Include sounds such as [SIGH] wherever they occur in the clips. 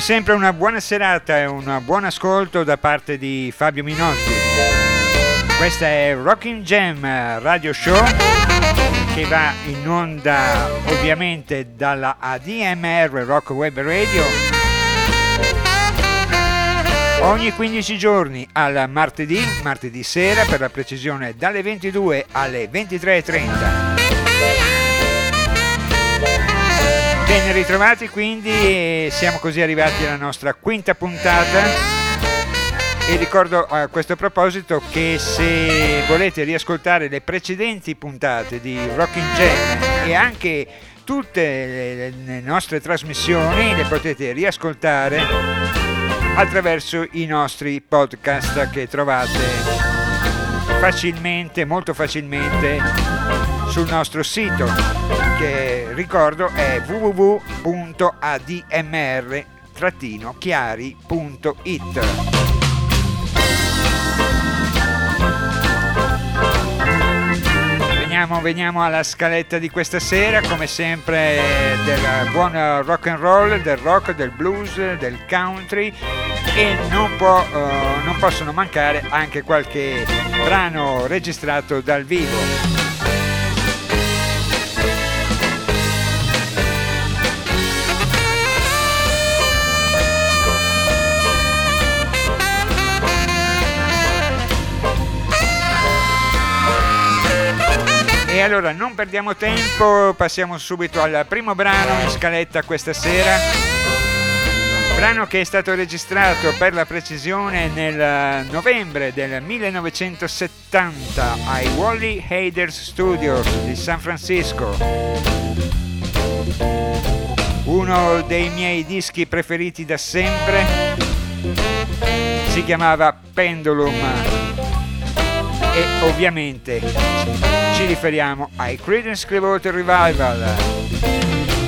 Come sempre una buona serata e un buon ascolto da parte di Fabio Minotti. Questa è Rocking Jam Radio Show che va in onda ovviamente dalla ADMR Rock Web Radio ogni 15 giorni al martedì, martedì sera per la precisione dalle 22 alle 23.30. Ben ritrovati quindi, siamo così arrivati alla nostra quinta puntata. E ricordo a questo proposito che se volete riascoltare le precedenti puntate di Rocking Jam e anche tutte le nostre trasmissioni le potete riascoltare attraverso i nostri podcast che trovate facilmente, molto facilmente sul nostro sito che ricordo è www.admr-chiari.it. Veniamo, veniamo, alla scaletta di questa sera, come sempre del buon rock and roll, del rock, del blues, del country e non, può, uh, non possono mancare anche qualche brano registrato dal vivo. E allora non perdiamo tempo, passiamo subito al primo brano in scaletta questa sera. Brano che è stato registrato per la precisione nel novembre del 1970 ai Wally Haders Studios di San Francisco. Uno dei miei dischi preferiti da sempre si chiamava Pendulum e ovviamente ci riferiamo ai Creedence Clearwater Revival.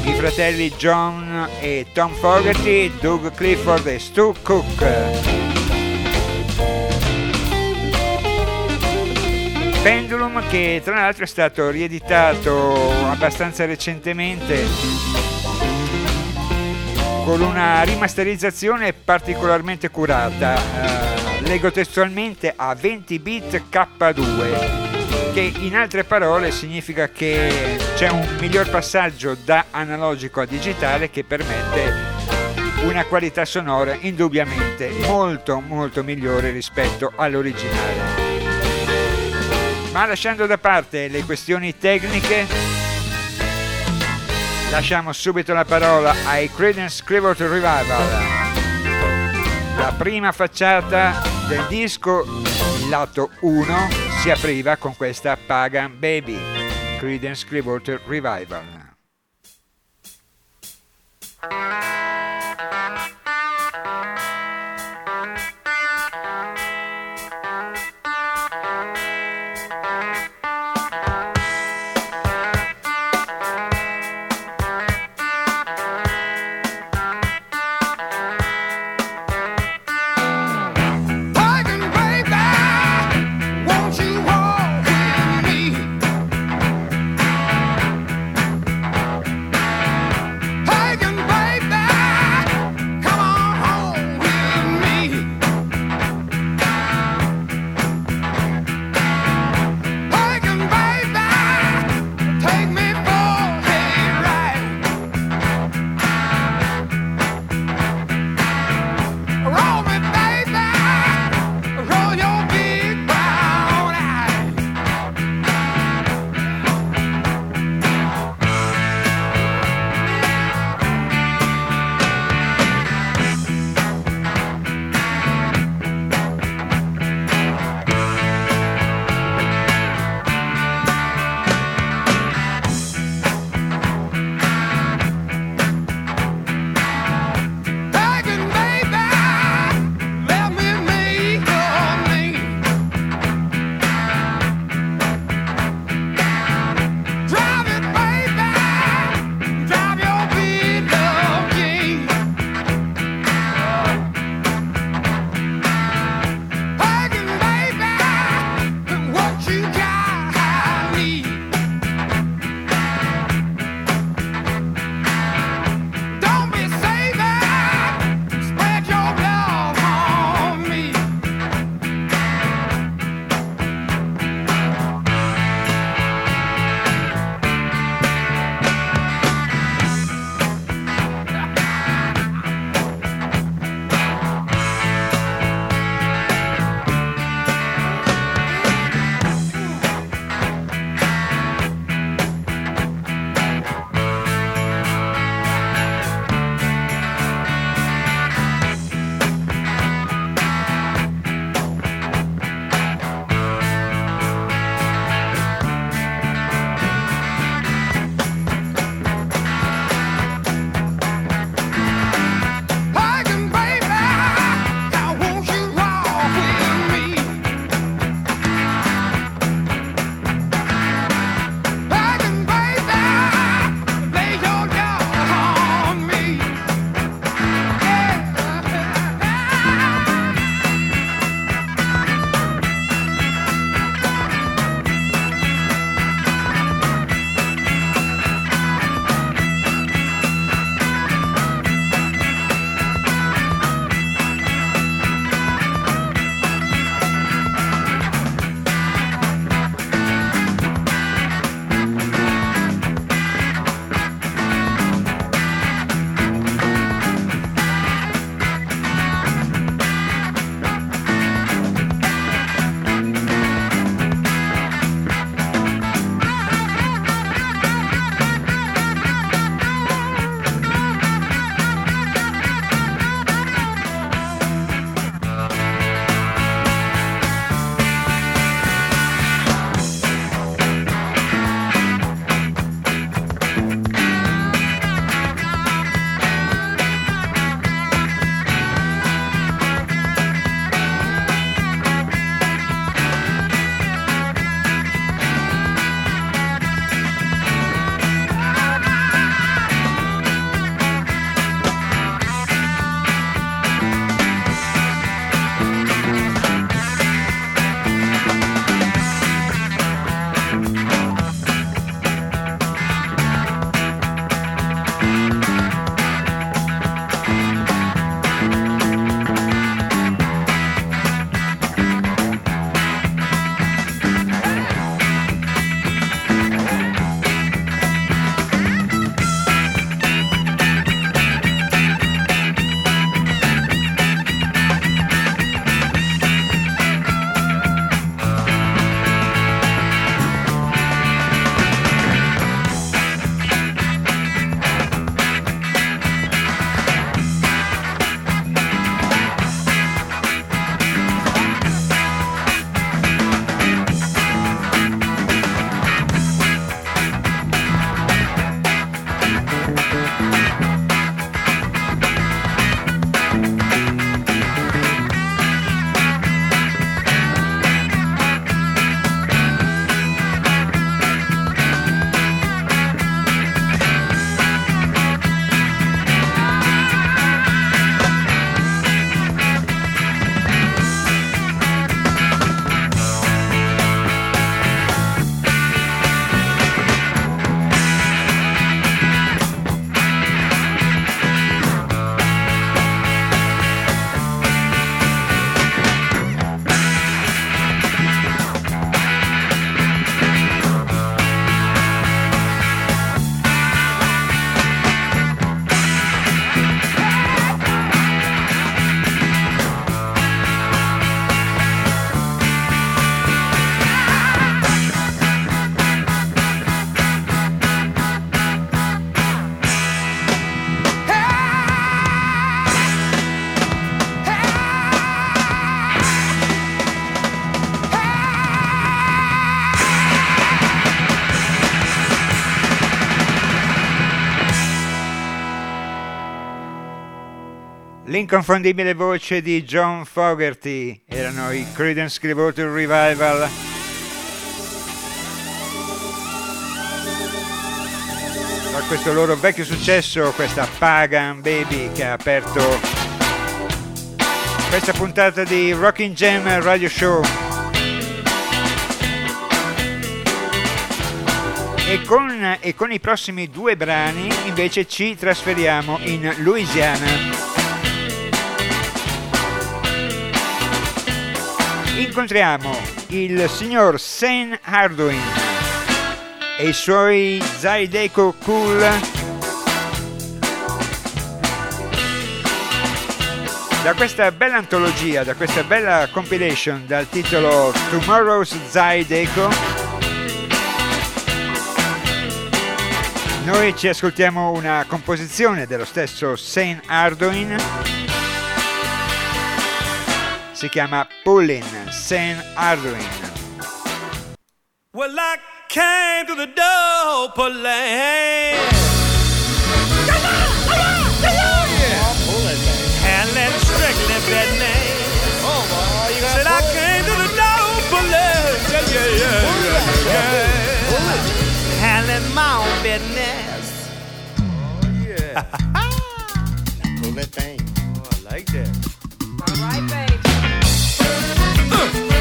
I fratelli John e Tom Fogerty, Doug Clifford e Stu Cook. Pendulum che tra l'altro è stato rieditato abbastanza recentemente con una rimasterizzazione particolarmente curata. Leggo testualmente a 20 bit K2 che in altre parole significa che c'è un miglior passaggio da analogico a digitale che permette una qualità sonora indubbiamente molto molto migliore rispetto all'originale. Ma lasciando da parte le questioni tecniche, lasciamo subito la parola ai Credence Clearwater Revival. La prima facciata del disco, il lato 1, si apriva con questa Pagan Baby, Creedence Clearwater Revival. L'inconfondibile voce di John Fogerty erano i Creedence Clearwater Revival. Da questo loro vecchio successo, questa Pagan Baby che ha aperto questa puntata di Rocking Jam Radio Show. E con, e con, i prossimi due brani invece ci trasferiamo in Louisiana. Incontriamo il signor Sam Hardwin e i suoi Zydeco Cool. Da questa bella antologia, da questa bella compilation dal titolo Tomorrow's Zydeco noi ci ascoltiamo una composizione dello stesso Sam Arduin si chiama Pullin St. Arduin. Well, I came to the door, Pullin. Handling strictly business. Oh, boy, you got Said I came to the door, Pullin. Yeah, yeah, yeah, yeah. yeah. Handling my own business. Oh, yeah. [LAUGHS] Pull that thing. Oh, I like that. All right, baby. some uh.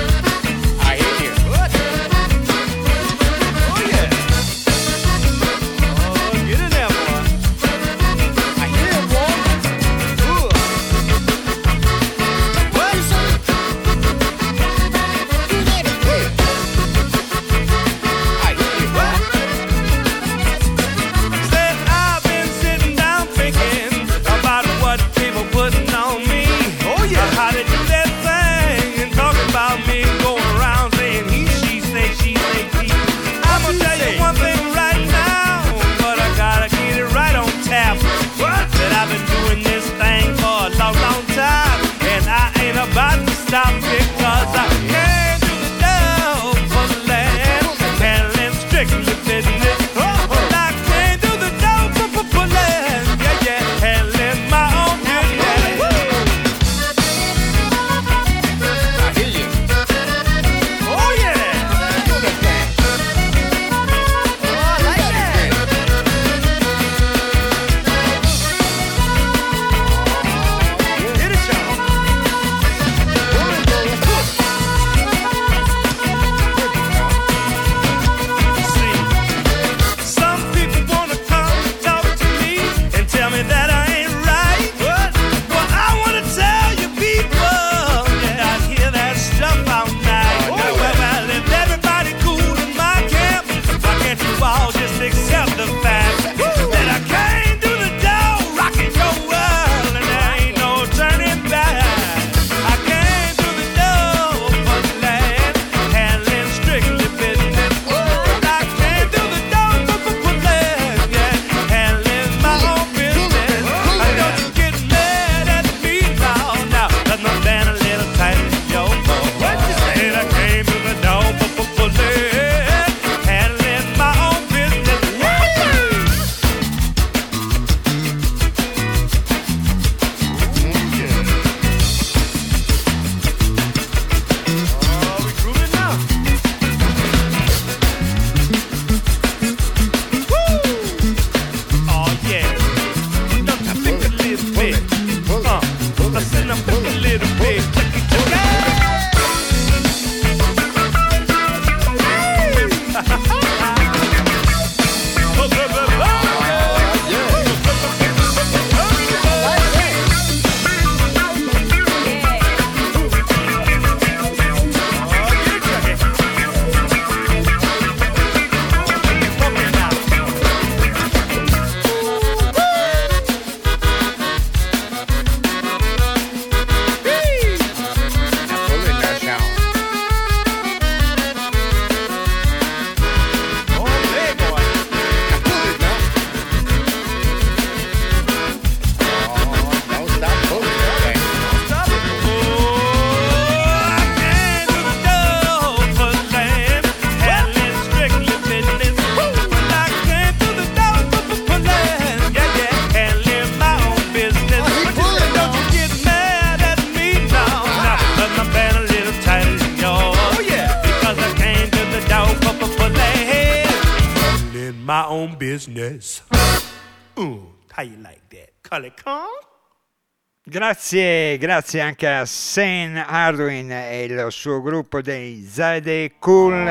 Grazie, grazie anche a Sam Hardwin e il suo gruppo dei Zade Cool.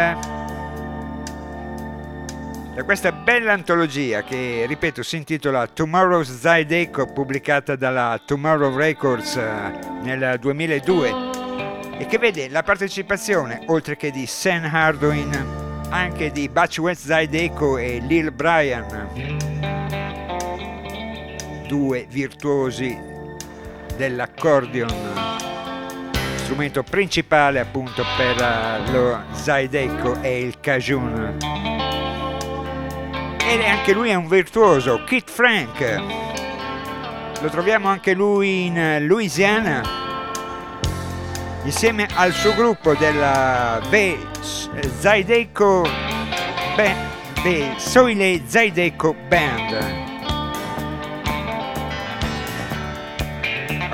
Da questa bella antologia che, ripeto, si intitola Tomorrow's Zydeco pubblicata dalla Tomorrow Records eh, nel 2002 e che vede la partecipazione, oltre che di Sam Hardwin, anche di Butch West Zydeco e Lil Bryan, due virtuosi dell'accordion, strumento principale appunto per eh, lo Zydeco e il Cajun. E anche lui è un virtuoso, Kit Frank. Lo troviamo anche lui in Louisiana, insieme al suo gruppo della V Zydeco Band, Soile Zydeco Band.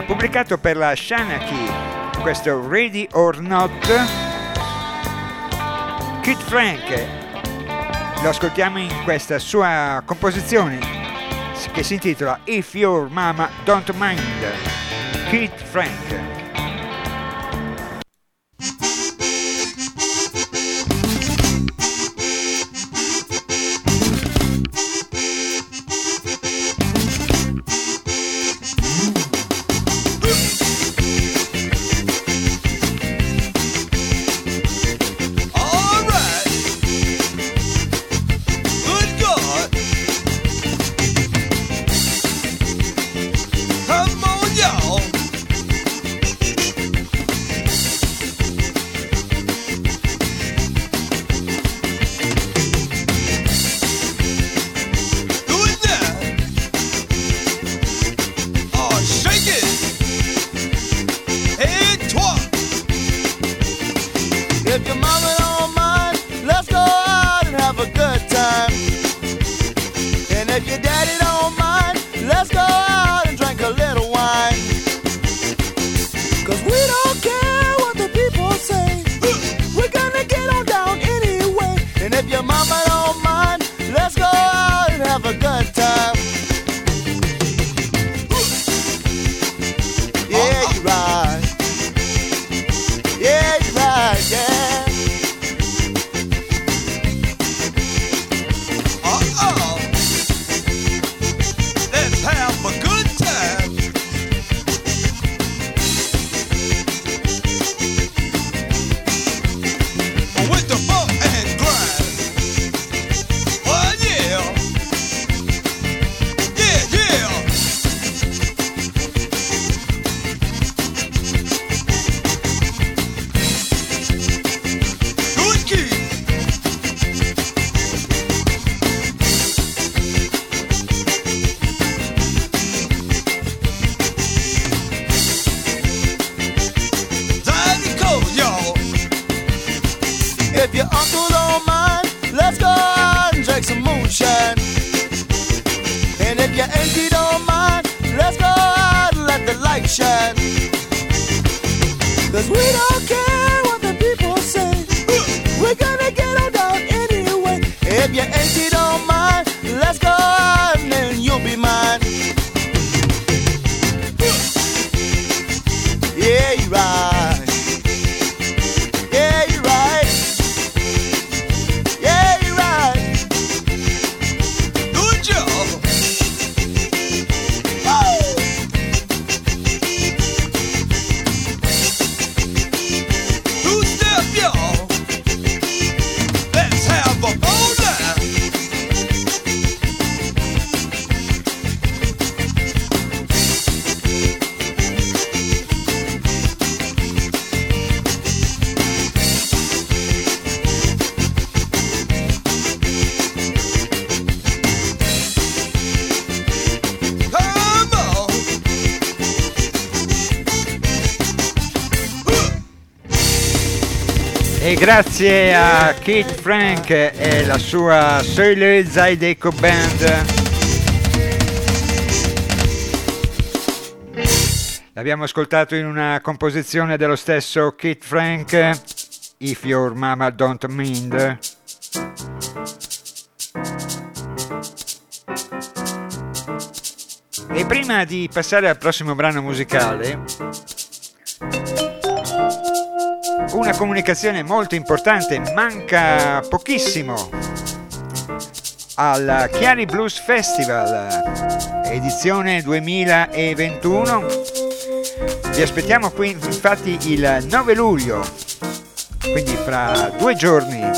Pubblicato per la Shanaki questo Ready or Not. Kid Frank lo ascoltiamo in questa sua composizione che si intitola If Your Mama Don't Mind. Kid Frank Grazie a Kid Frank e la sua Soile Zydeco Band. L'abbiamo ascoltato in una composizione dello stesso Kid Frank, If Your Mama Don't Mind. E prima di passare al prossimo brano musicale, una comunicazione molto importante, manca pochissimo al Chiari Blues Festival, edizione 2021. Vi aspettiamo qui infatti il 9 luglio, quindi fra due giorni,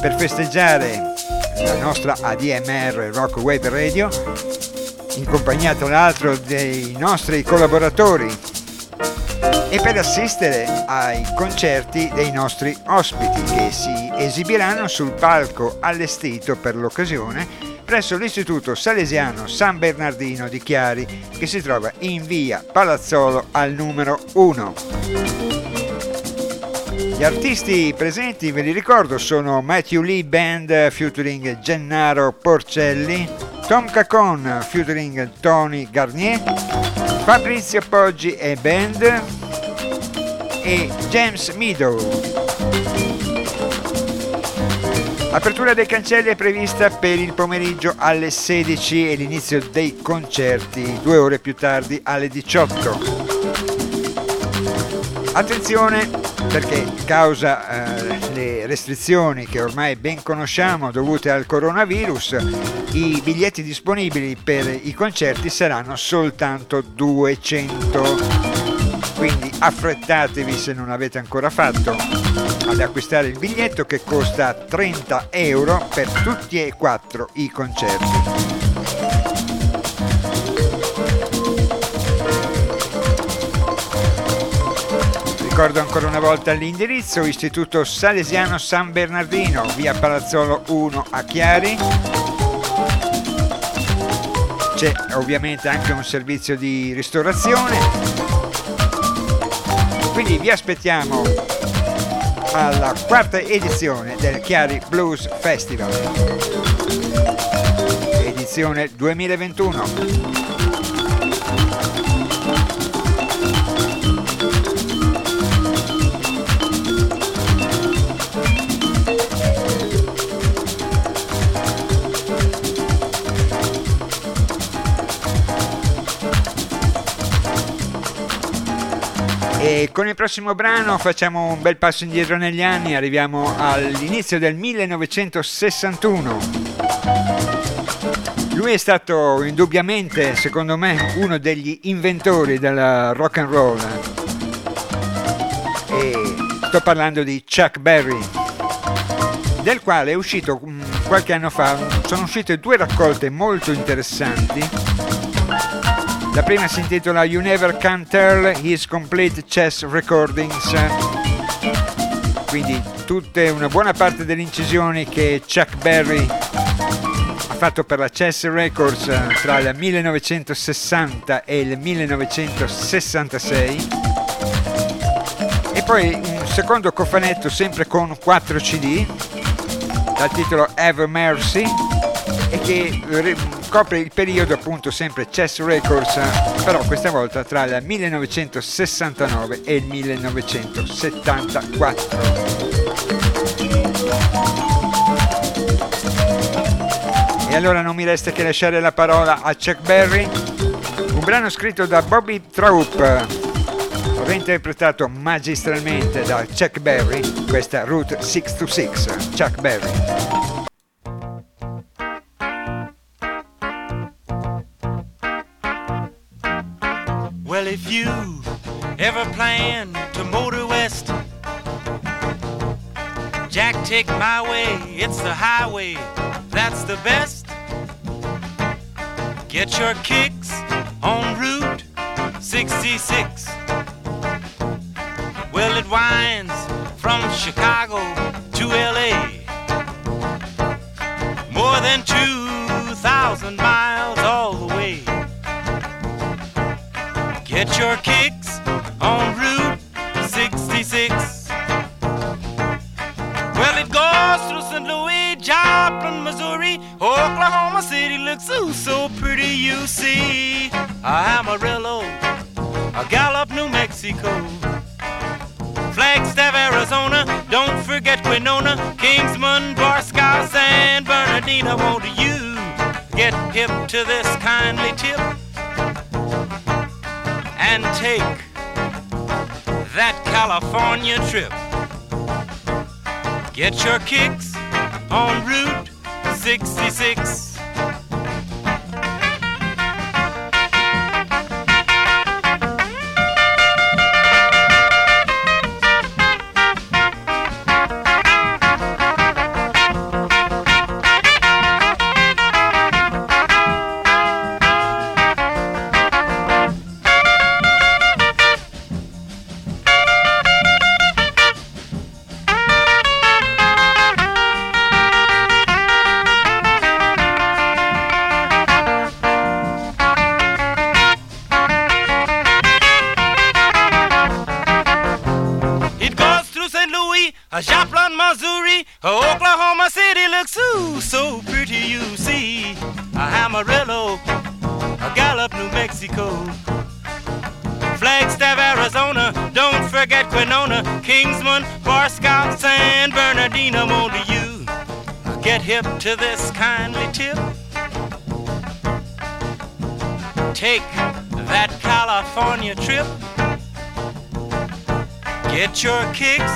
per festeggiare la nostra ADMR Rock Wave Radio in compagnia tra l'altro dei nostri collaboratori e per assistere ai concerti dei nostri ospiti che si esibiranno sul palco allestito per l'occasione presso l'Istituto Salesiano San Bernardino di Chiari che si trova in via Palazzolo al numero 1. Gli artisti presenti, ve li ricordo, sono Matthew Lee Band featuring Gennaro Porcelli, Tom Cacon featuring Tony Garnier, Fabrizio Poggi e Band e James Meadow. Apertura dei cancelli è prevista per il pomeriggio alle 16 e l'inizio dei concerti due ore più tardi alle 18. Attenzione perché causa eh, le restrizioni che ormai ben conosciamo dovute al coronavirus, i biglietti disponibili per i concerti saranno soltanto 200. Quindi affrettatevi se non avete ancora fatto ad acquistare il biglietto che costa 30 euro per tutti e quattro i concerti. Ricordo ancora una volta l'indirizzo, Istituto Salesiano San Bernardino, via Palazzolo 1 a Chiari. C'è ovviamente anche un servizio di ristorazione. Quindi vi aspettiamo alla quarta edizione del Chiari Blues Festival. Edizione 2021. E con il prossimo brano facciamo un bel passo indietro negli anni, arriviamo all'inizio del 1961. Lui è stato indubbiamente, secondo me, uno degli inventori del rock and roll. E sto parlando di Chuck Berry, del quale è uscito mm, qualche anno fa, sono uscite due raccolte molto interessanti la prima si intitola You Never Can Tell His Complete Chess Recordings. Quindi tutte, una buona parte delle incisioni che Chuck Berry ha fatto per la Chess Records tra il 1960 e il 1966. E poi un secondo cofanetto sempre con 4 CD dal titolo Have Mercy e che copre il periodo appunto sempre Chess Records, però questa volta tra il 1969 e il 1974. E allora non mi resta che lasciare la parola a Chuck Berry, un brano scritto da Bobby Troup, reinterpretato magistralmente da Chuck Berry, questa Route 626, Chuck Berry. Well, if you ever plan to motor west, Jack, take my way, it's the highway, that's the best. Get your kicks on Route 66. Well, it winds from Chicago to LA. More than 2,000 miles Get your kicks on Route 66. Well, it goes through St. Louis, Joplin, Missouri, Oklahoma City looks ooh, so pretty, you see. Amarillo, Gallup, New Mexico. Flagstaff, Arizona, don't forget Winona, Kingsman, Barstow, San Bernardino. Won't you get hip to this kindly tip? and take that California trip. Get your kicks on Route 66. your kicks.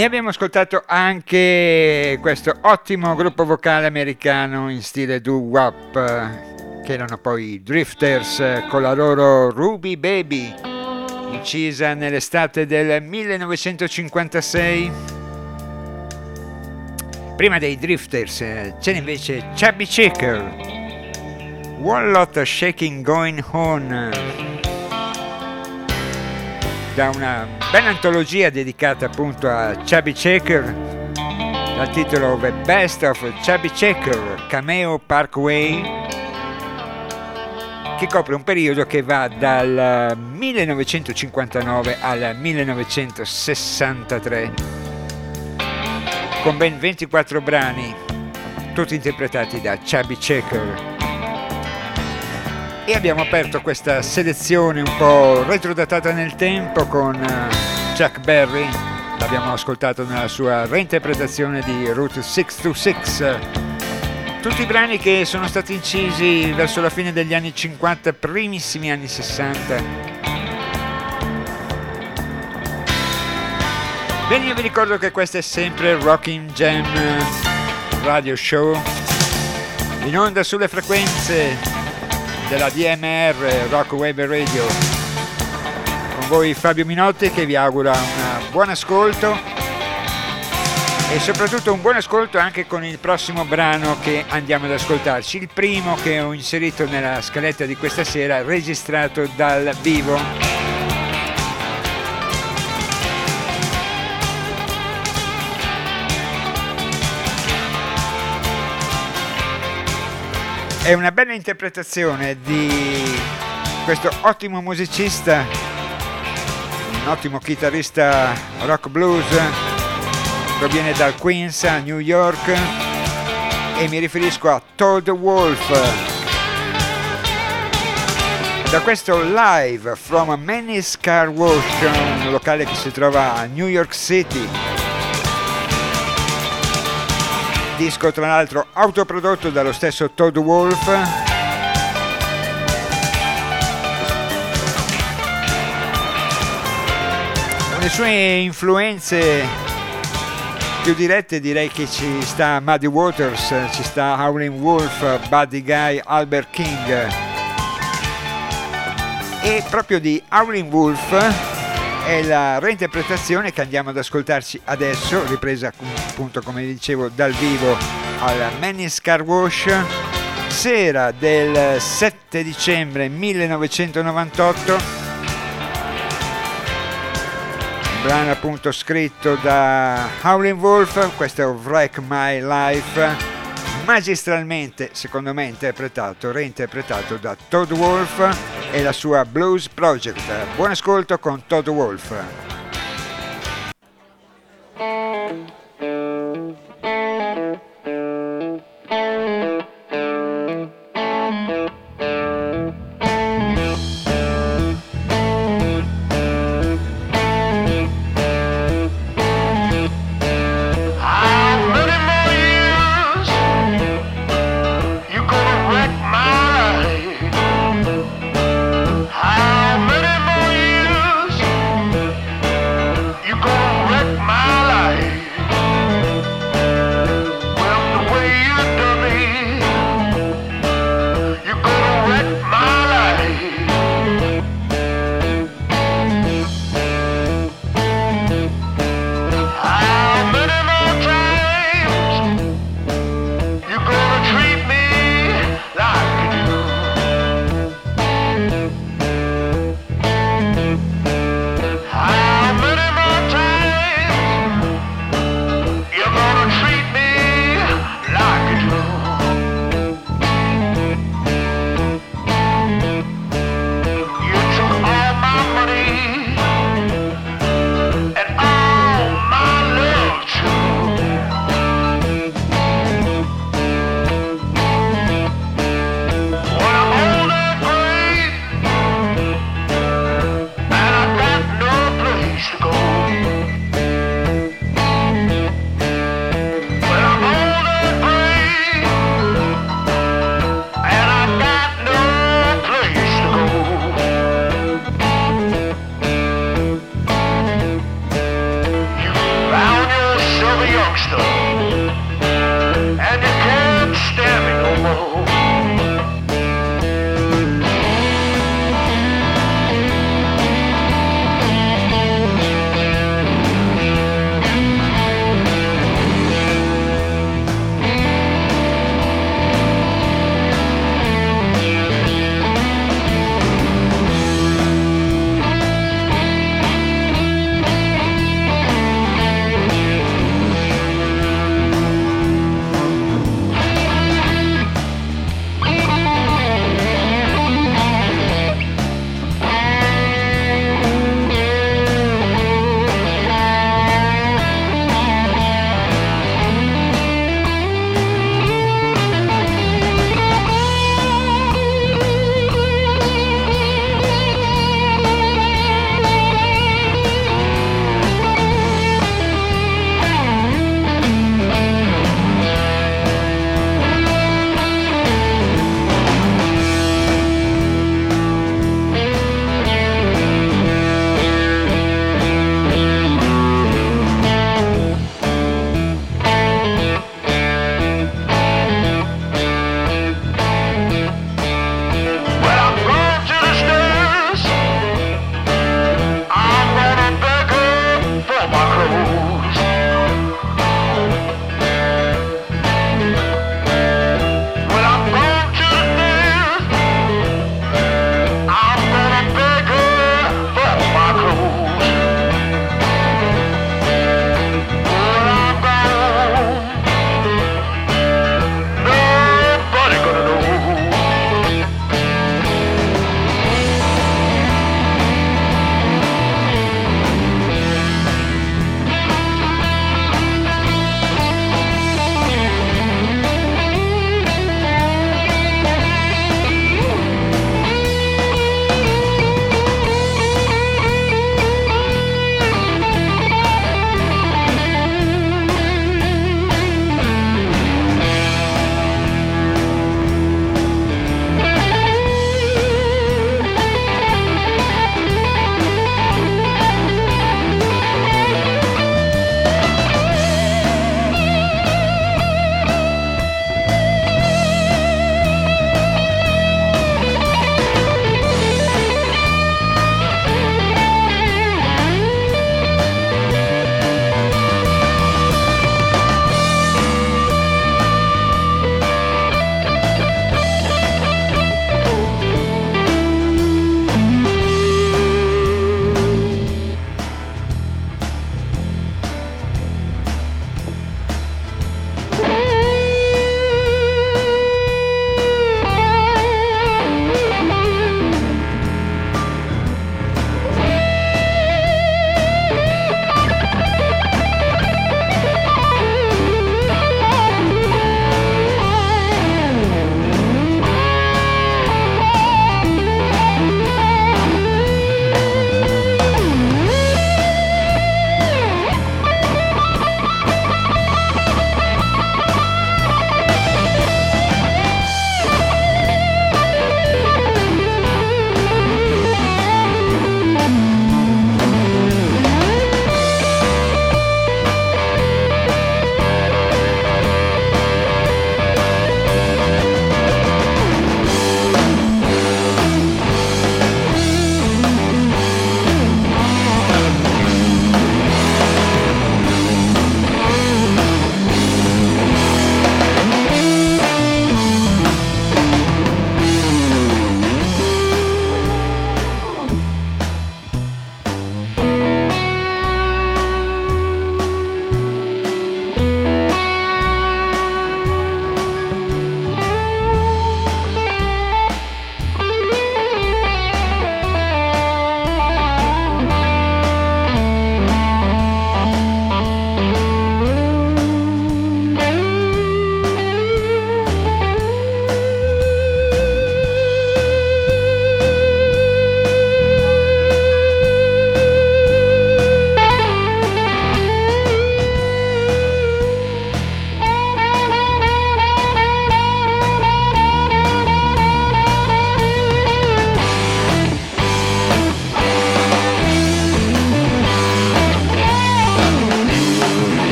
E abbiamo ascoltato anche questo ottimo gruppo vocale americano in stile doo-wop, che erano poi i Drifters con la loro Ruby Baby, incisa nell'estate del 1956. Prima dei Drifters c'è invece Chubby Checker, One Lot of Shaking Going On da una bella antologia dedicata appunto a Chubby Checker dal titolo The Best of Chubby Checker Cameo Parkway che copre un periodo che va dal 1959 al 1963 con ben 24 brani tutti interpretati da Chubby Checker e abbiamo aperto questa selezione un po' retrodatata nel tempo con eh, Chuck Berry, l'abbiamo ascoltato nella sua reinterpretazione di Route 626. Tutti i brani che sono stati incisi verso la fine degli anni 50, primissimi anni 60. Bene, io vi ricordo che questo è sempre Rocking Jam Radio Show, in onda sulle frequenze della DMR Rock Wave Radio. Con voi Fabio Minotti che vi augura un buon ascolto e soprattutto un buon ascolto anche con il prossimo brano che andiamo ad ascoltarci, il primo che ho inserito nella scaletta di questa sera registrato dal vivo. È una bella interpretazione di questo ottimo musicista, un ottimo chitarrista rock blues, proviene dal Queens a New York e mi riferisco a Todd Wolf. Da questo live from Manny's Car Wash, un locale che si trova a New York City, disco tra l'altro autoprodotto dallo stesso Todd Wolf. Le sue influenze più dirette direi che ci sta Muddy Waters, ci sta Howling Wolf, Buddy Guy, Albert King. E proprio di Howling Wolf è la reinterpretazione che andiamo ad ascoltarci adesso, ripresa appunto come dicevo dal vivo al Manny's Car Wash, sera del 7 dicembre 1998. Un brano appunto scritto da Howling Wolf, questo è Wreck My Life magistralmente, secondo me, interpretato, reinterpretato da Todd Wolf e la sua Blues Project. Buon ascolto con Todd Wolf.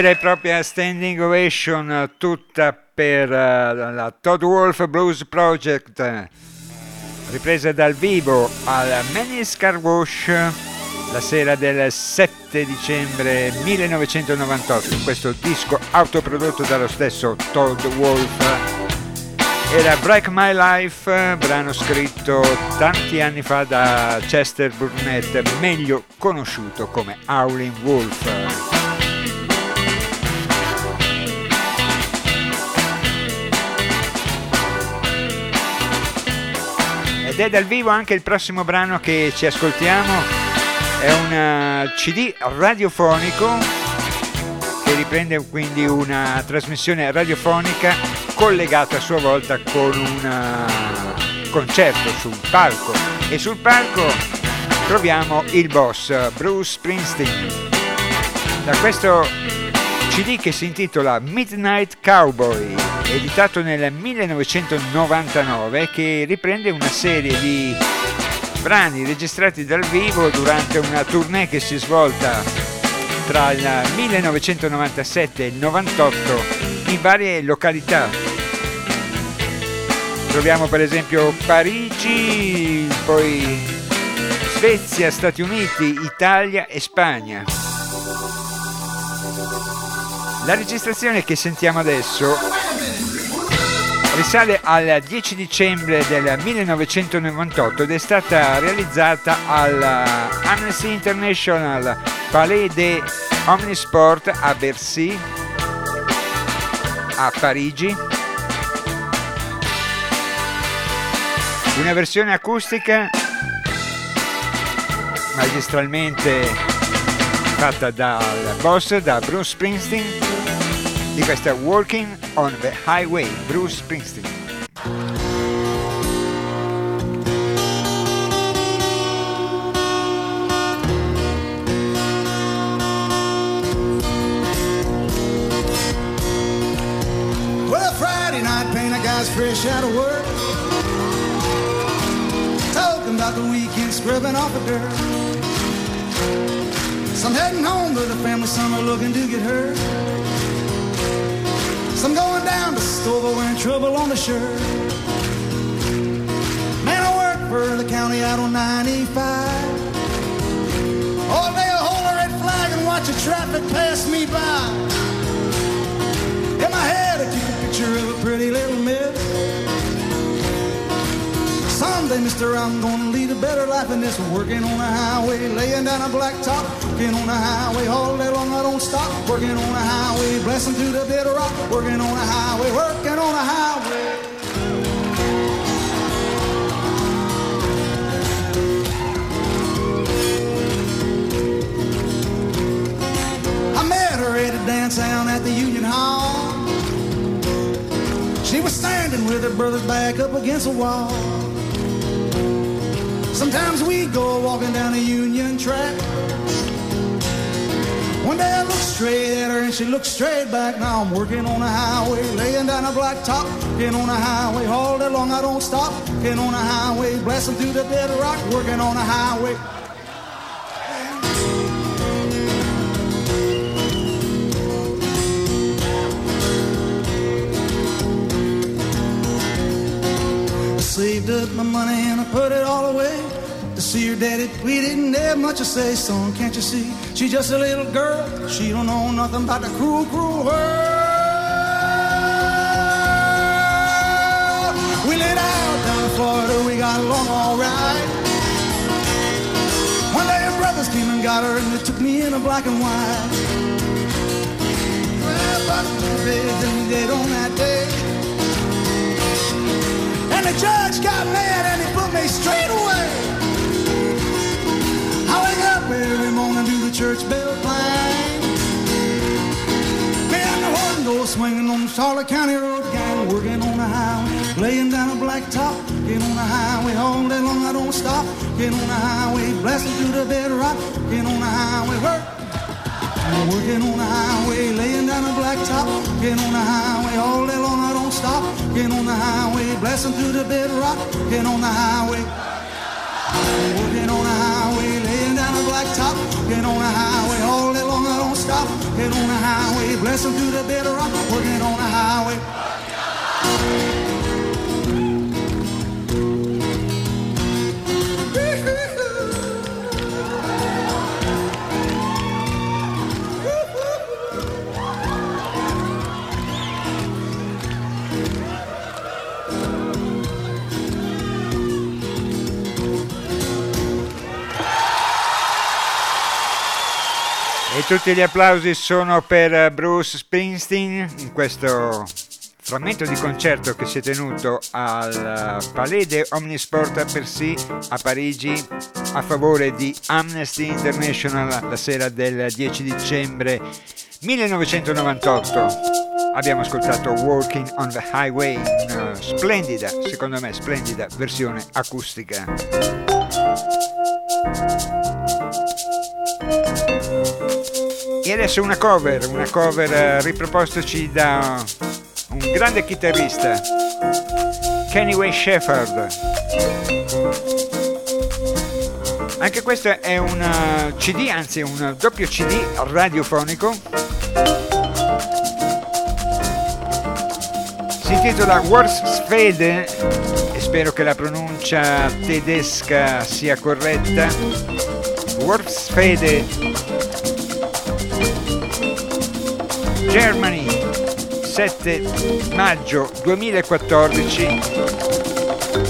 Vera e propria standing ovation eh, tutta per eh, la Todd Wolf Blues Project, ripresa dal vivo al Menis Car Wash la sera del 7 dicembre 1998. Questo disco autoprodotto dallo stesso Todd Wolf. Era Break My Life, brano scritto tanti anni fa da Chester Burnett, meglio conosciuto come Howling Wolf. Ed è dal vivo anche il prossimo brano che ci ascoltiamo, è un eh, CD radiofonico che riprende quindi una trasmissione radiofonica collegata a sua volta con un eh, concerto sul palco. E sul palco troviamo il boss Bruce Springsteen. Da questo CD che si intitola Midnight Cowboy, editato nel 1999, che riprende una serie di brani registrati dal vivo durante una tournée che si è svolta tra il 1997 e il 98 in varie località. Troviamo per esempio Parigi, poi Svezia, Stati Uniti, Italia e Spagna. La registrazione che sentiamo adesso risale al 10 dicembre del 1998 ed è stata realizzata all'Amnesty International Palais de Omnisport a Bercy, a Parigi. Una versione acustica magistralmente fatta dal boss, da Bruce Springsteen di start working on the Highway, Bruce Springsteen. Well, Friday night, paint a guy's fresh out of work. Talking about the weekend, scrubbing off the dirt. Some heading home to the family, some are looking to get hurt. Some going down to Stover wearing trouble on the shirt. Man, I work for the county out on 95. All day I hold a red flag and watch the traffic pass me by. In my head, I keep a picture of a pretty little miss. Someday, mister, I'm gonna lead a better life than this. Working on a highway, laying down a black top. Working on a highway, all day long I don't stop. Working on a highway, blessing through the bitter rock. Working on a highway, working on a highway. I met her at a dance down at the Union Hall. She was standing with her brother's back up against the wall. Sometimes we go walking down the Union track. One day I looked straight at her and she looked straight back. Now I'm working on a highway, laying down a black top. Working on a highway, all day long I don't stop. Working on a highway, blasting through the bedrock. Working on a highway. Saved up my money and I put it all away. To see her daddy, we didn't have much to say, son, can't you see? She's just a little girl, she don't know nothing about the cruel, cruel world. We laid out down in Florida, we got along all right. One day her brothers came and got her and they took me in a black and white. Well, but they didn't dead on that day. And the judge got mad and he put me straight away. I wake up every morning to the church bell clang. Me and the horn go swinging on the Charlotte County Road gang, working on the highway, laying down a black top, getting on the highway all day long. I don't stop, getting on the highway, blasting through the bedrock, getting on the highway, work. I'm working on the highway, laying down a black top, getting on the highway all day long. I don't stop, getting on the highway, blasting through the bedrock, getting on the highway. I'm working on the highway, laying down a black top, getting on the highway all day long. I don't stop, getting on the highway. bless through the bitter rock, working on the highway. Tutti gli applausi sono per Bruce Springsteen in questo frammento di concerto che si è tenuto al Palais de Omnisport per sì a Parigi a favore di Amnesty International la sera del 10 dicembre 1998. Abbiamo ascoltato Walking on the Highway, una splendida, secondo me splendida versione acustica. E adesso una cover, una cover eh, ripropostoci da un grande chitarrista, Kenny Way Shepherd. Anche questo è un eh, CD, anzi un doppio CD radiofonico. Si intitola Wordsfede e spero che la pronuncia tedesca sia corretta. Wordsfede Germany 7 maggio 2014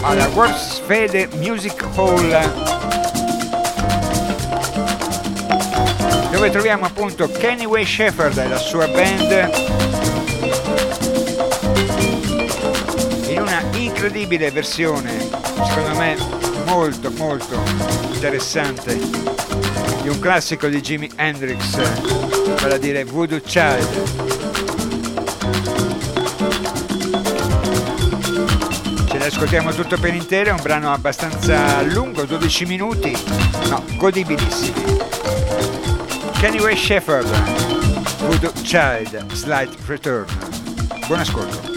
alla Wordsfede Music Hall dove troviamo appunto Kenny Way Shepherd e la sua band in una incredibile versione secondo me molto molto interessante di un classico di Jimi Hendrix vale a dire Voodoo Child. Ce l'ascoltiamo tutto per intero è un brano abbastanza lungo 12 minuti no godibilissimi. Kenny Way Shepherd Voodoo Child Slight Return. Buon ascolto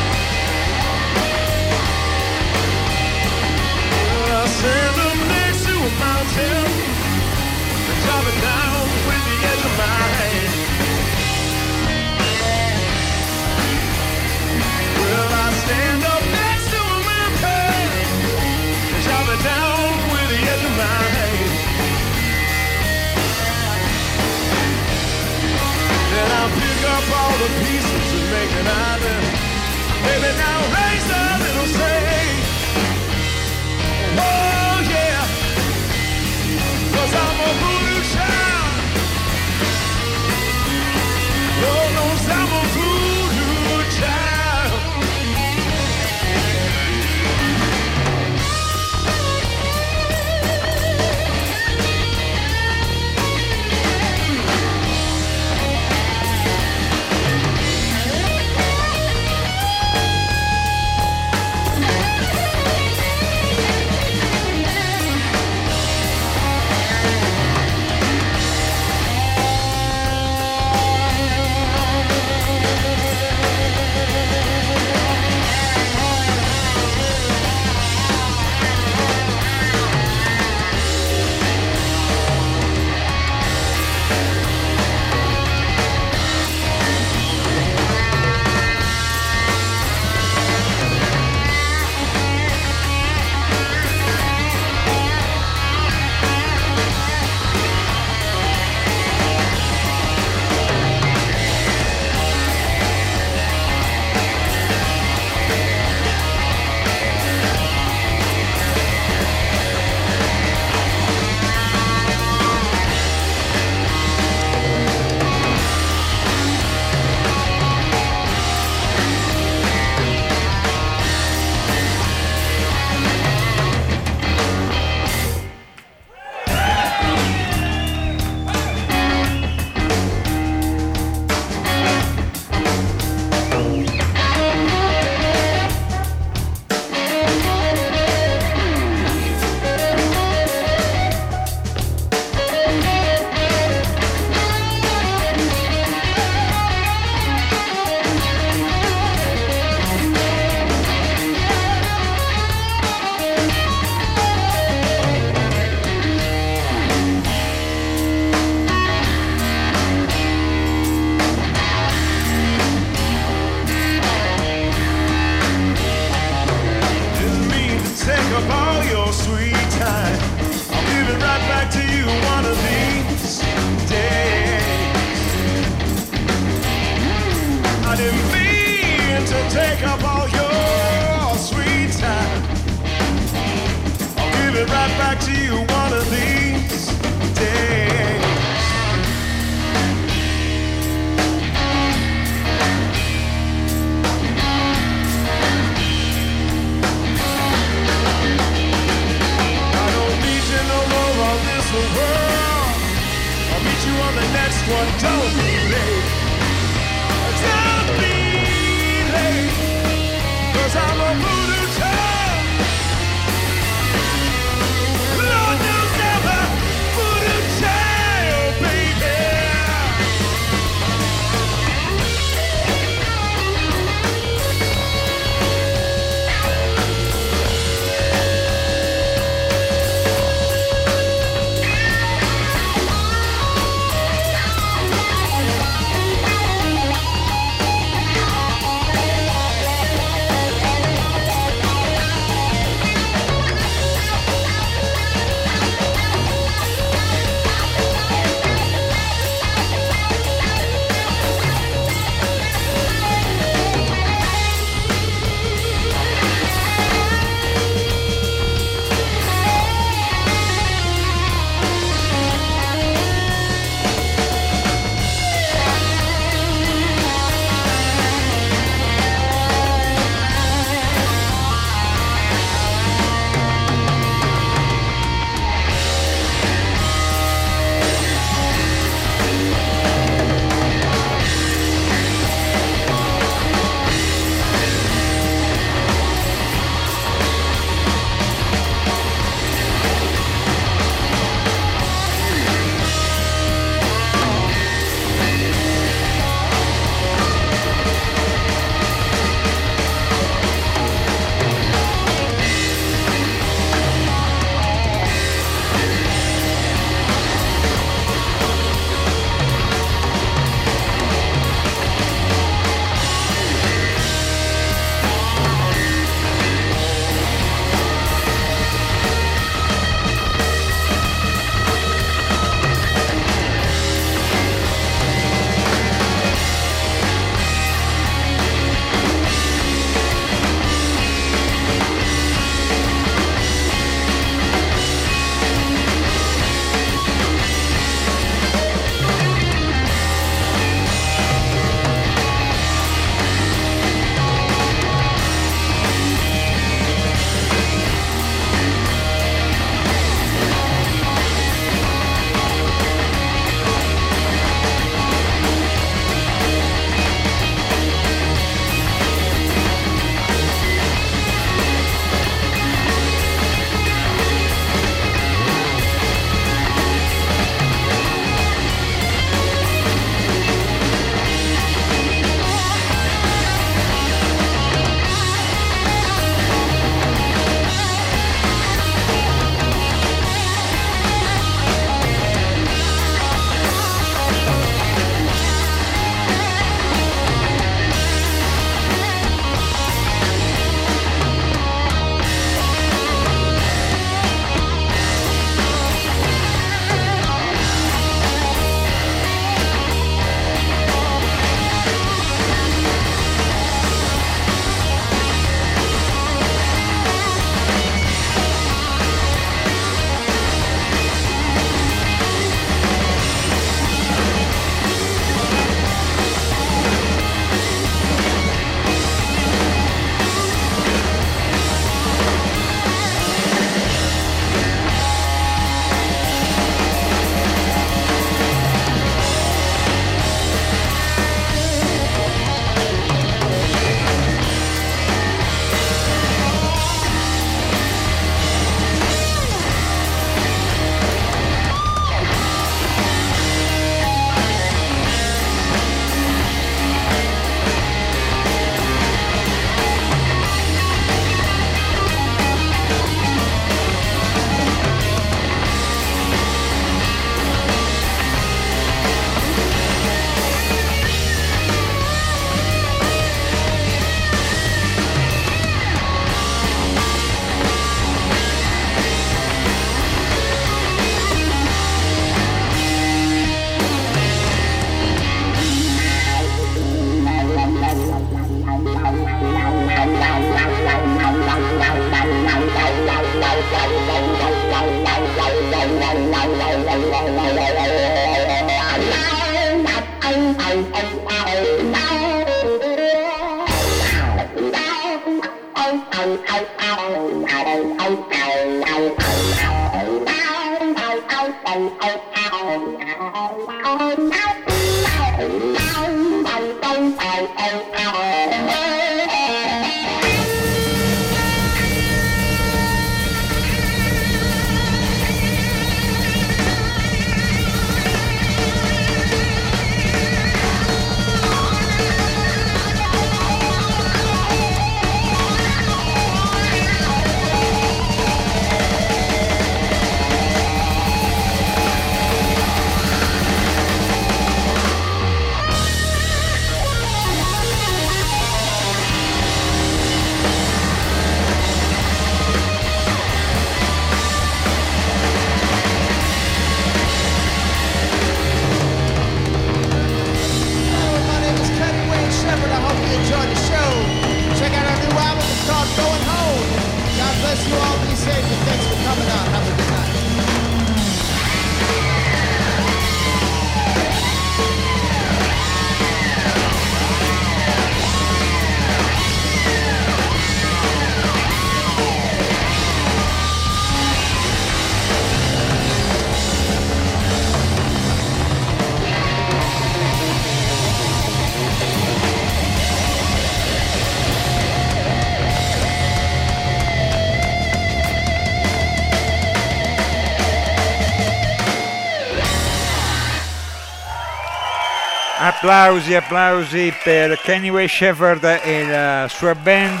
Applausi, applausi per Kenny Way Shepherd e la sua band.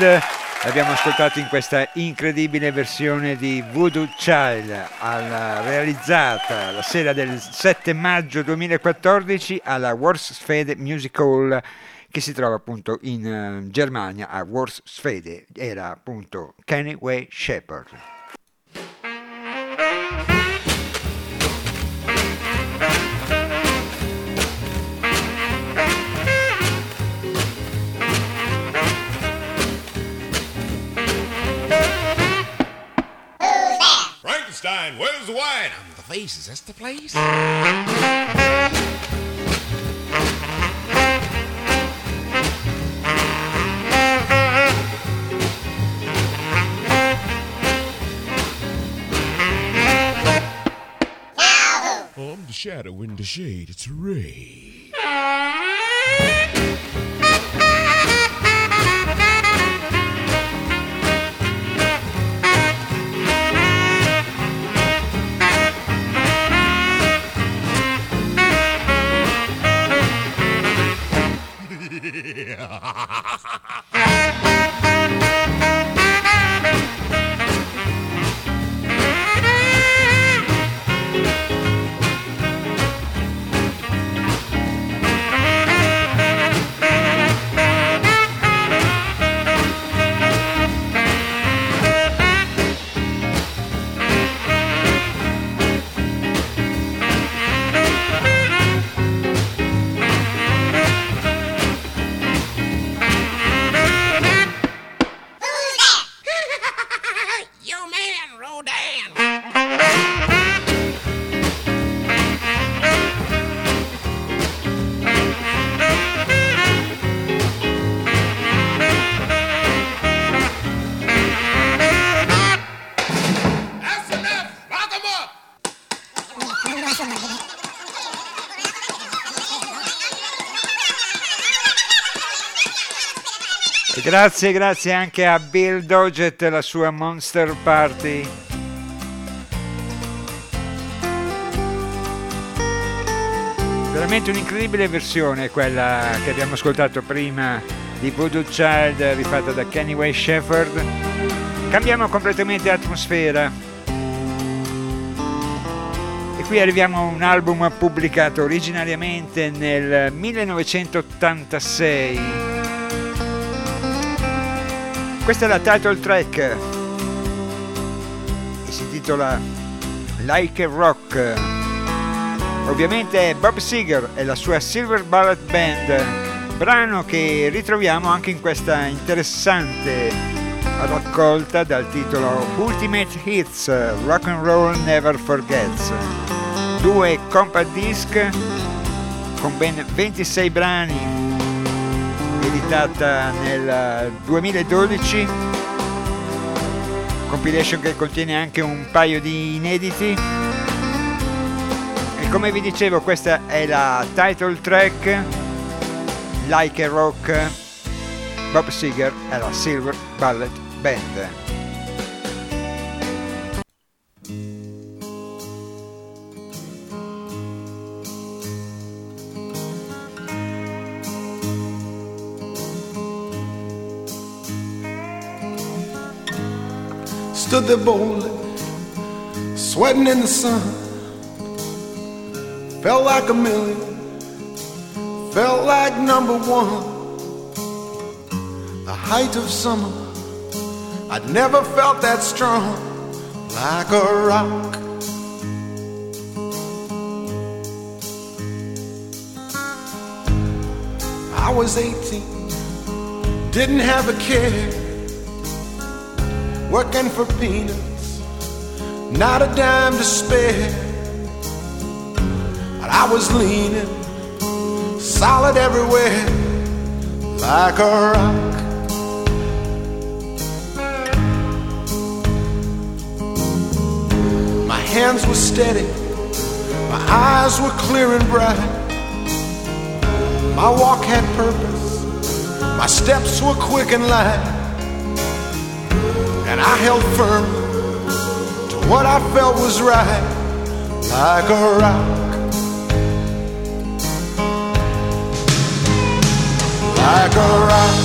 L'abbiamo ascoltato in questa incredibile versione di Voodoo Child, alla- realizzata la sera del 7 maggio 2014 alla Worpsfede Music Hall che si trova appunto in eh, Germania a Worpsfede. Era appunto Kenny Way Shepherd. Frankenstein, where's the wine? I'm the face. Is this the place? I'm the shadow in the shade. It's Ray. Grazie, grazie anche a Bill Doggett e la sua Monster Party. Veramente un'incredibile versione quella che abbiamo ascoltato prima di Voodoo Child rifatta da Kenny Way Shepherd. Cambiamo completamente atmosfera. E qui arriviamo a un album pubblicato originariamente nel 1986. Questa è la title track e si intitola Like a Rock. Ovviamente Bob Seger e la sua Silver Bullet Band, brano che ritroviamo anche in questa interessante raccolta dal titolo Ultimate Hits Rock and Roll Never Forgets. Due compact disc con ben 26 brani editata nel 2012 compilation che contiene anche un paio di inediti. Come vi dicevo questa è la title track Like a Rock Bob Seger e la Silver Ballet Band Stood there boldly, sweating in the sun. Felt like a million, felt like number one. The height of summer, I'd never felt that strong, like a rock. I was 18, didn't have a care, working for peanuts, not a dime to spare. But I was leaning, solid everywhere, like a rock. My hands were steady, my eyes were clear and bright. My walk had purpose, my steps were quick and light. And I held firm to what I felt was right, like a rock. Like a rock.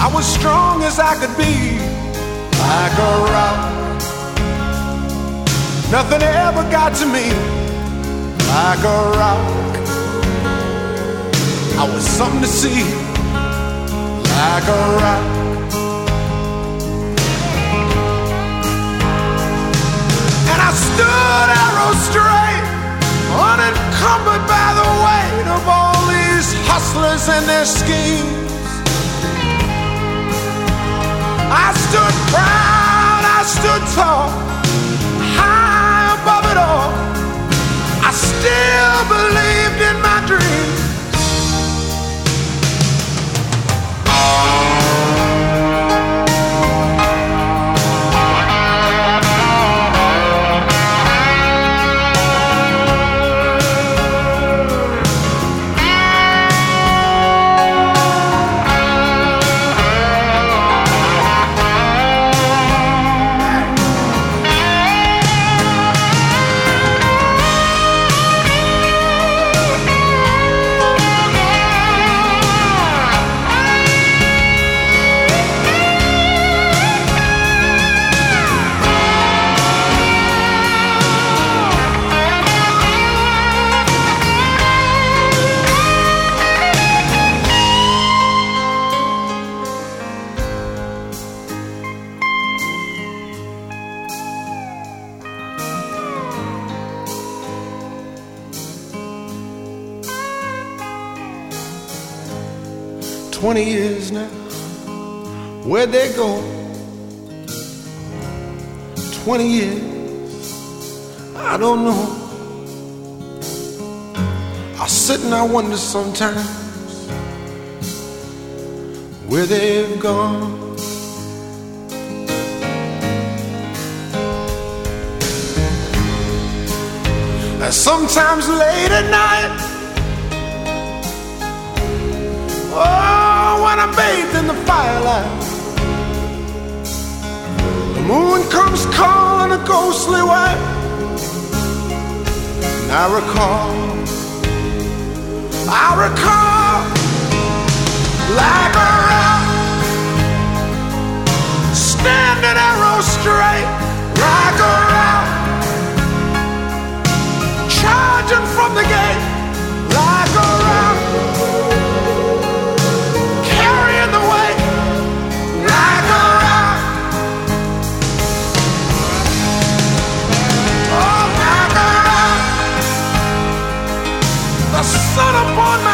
I was strong as I could be, like a rock. Nothing ever got to me, like a rock. I was something to see, like a rock. Stood arrow straight, unencumbered by the weight of all these hustlers and their schemes. I stood proud, I stood tall, high above it all. I still believed in my dreams. Twenty years now, where'd they go? Twenty years, I don't know. I sit and I wonder sometimes where they've gone. And sometimes late at night, I'm bathed in the firelight, the moon comes calling a ghostly way. And I recall, I recall, like a rock, standing arrow straight, like a rock charging from the gate like a rock, sun upon my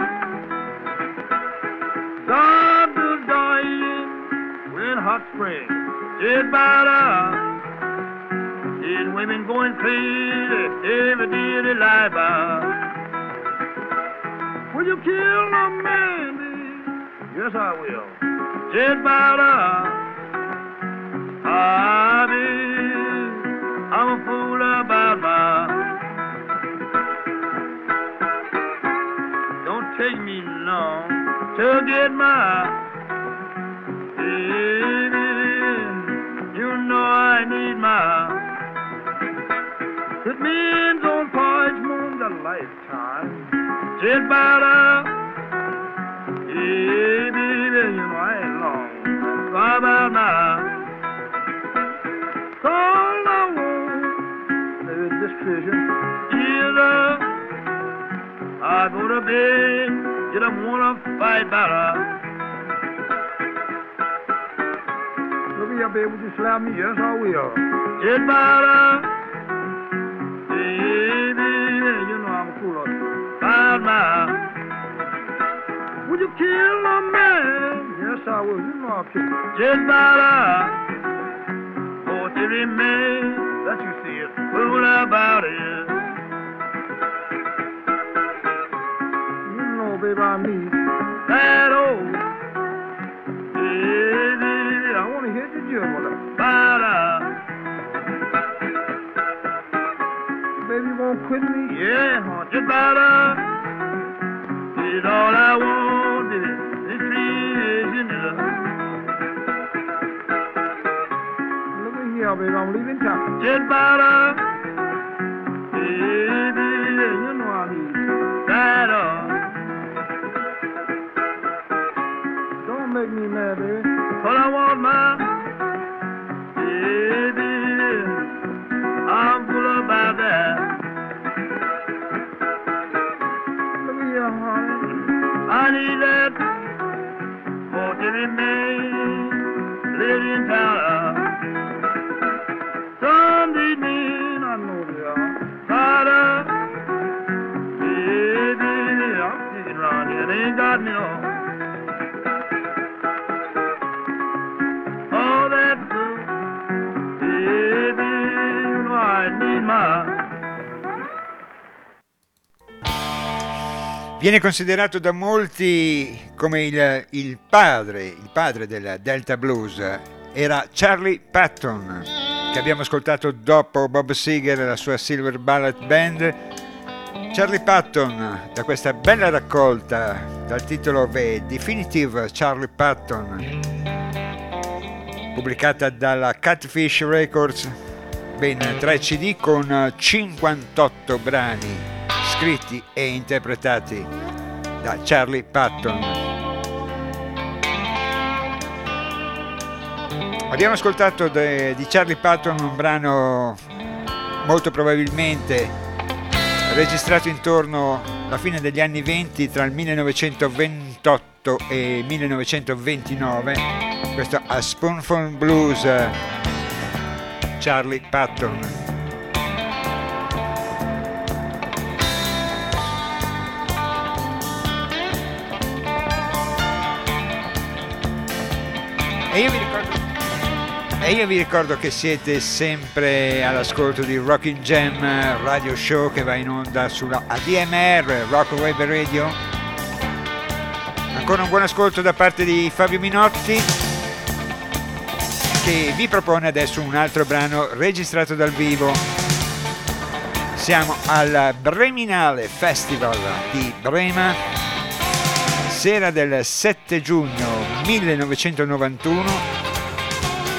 hot spring, dead about her. Seeing women going crazy every day they lie about. Will you kill a man? Yes, I will. Dead about her. Ah, I be, I'm a fool about my. Don't take me long to get my. Means on porch moon the lifetime. Dead about her. Hey, baby, you know I ain't long. How about now? All I want, maybe this vision, is a. I go to bed, you don't wanna fight about her. Look here, baby, would you slap me? Yes, I will. Dead about her. Eh, I will. You know I'll kill you. Just about her. For every man that you see is fool about it. You know, baby, I need That old. Baby, I want to hit the her. about her. Baby, you won't quit me? Yeah, just about her. Baby, Viene considerato da molti come il, il padre, il padre del Delta Blues. Era Charlie Patton, che abbiamo ascoltato dopo Bob Seger e la sua Silver Ballet Band. Charlie Patton, da questa bella raccolta dal titolo The Definitive Charlie Patton, pubblicata dalla Catfish Records, ben 3 CD con 58 brani scritti e interpretati da Charlie Patton. Abbiamo ascoltato de- di Charlie Patton un brano molto probabilmente registrato intorno alla fine degli anni 20 tra il 1928 e il 1929 questo A Spoonful Blues Charlie Patton E io vi ricordo, e io vi ricordo che siete sempre all'ascolto di Rocking Jam Radio Show che va in onda sulla ADMR, Rock Web Radio. Ancora un buon ascolto da parte di Fabio Minotti che vi propone adesso un altro brano registrato dal vivo. Siamo al Breminale Festival di Brema sera del 7 giugno 1991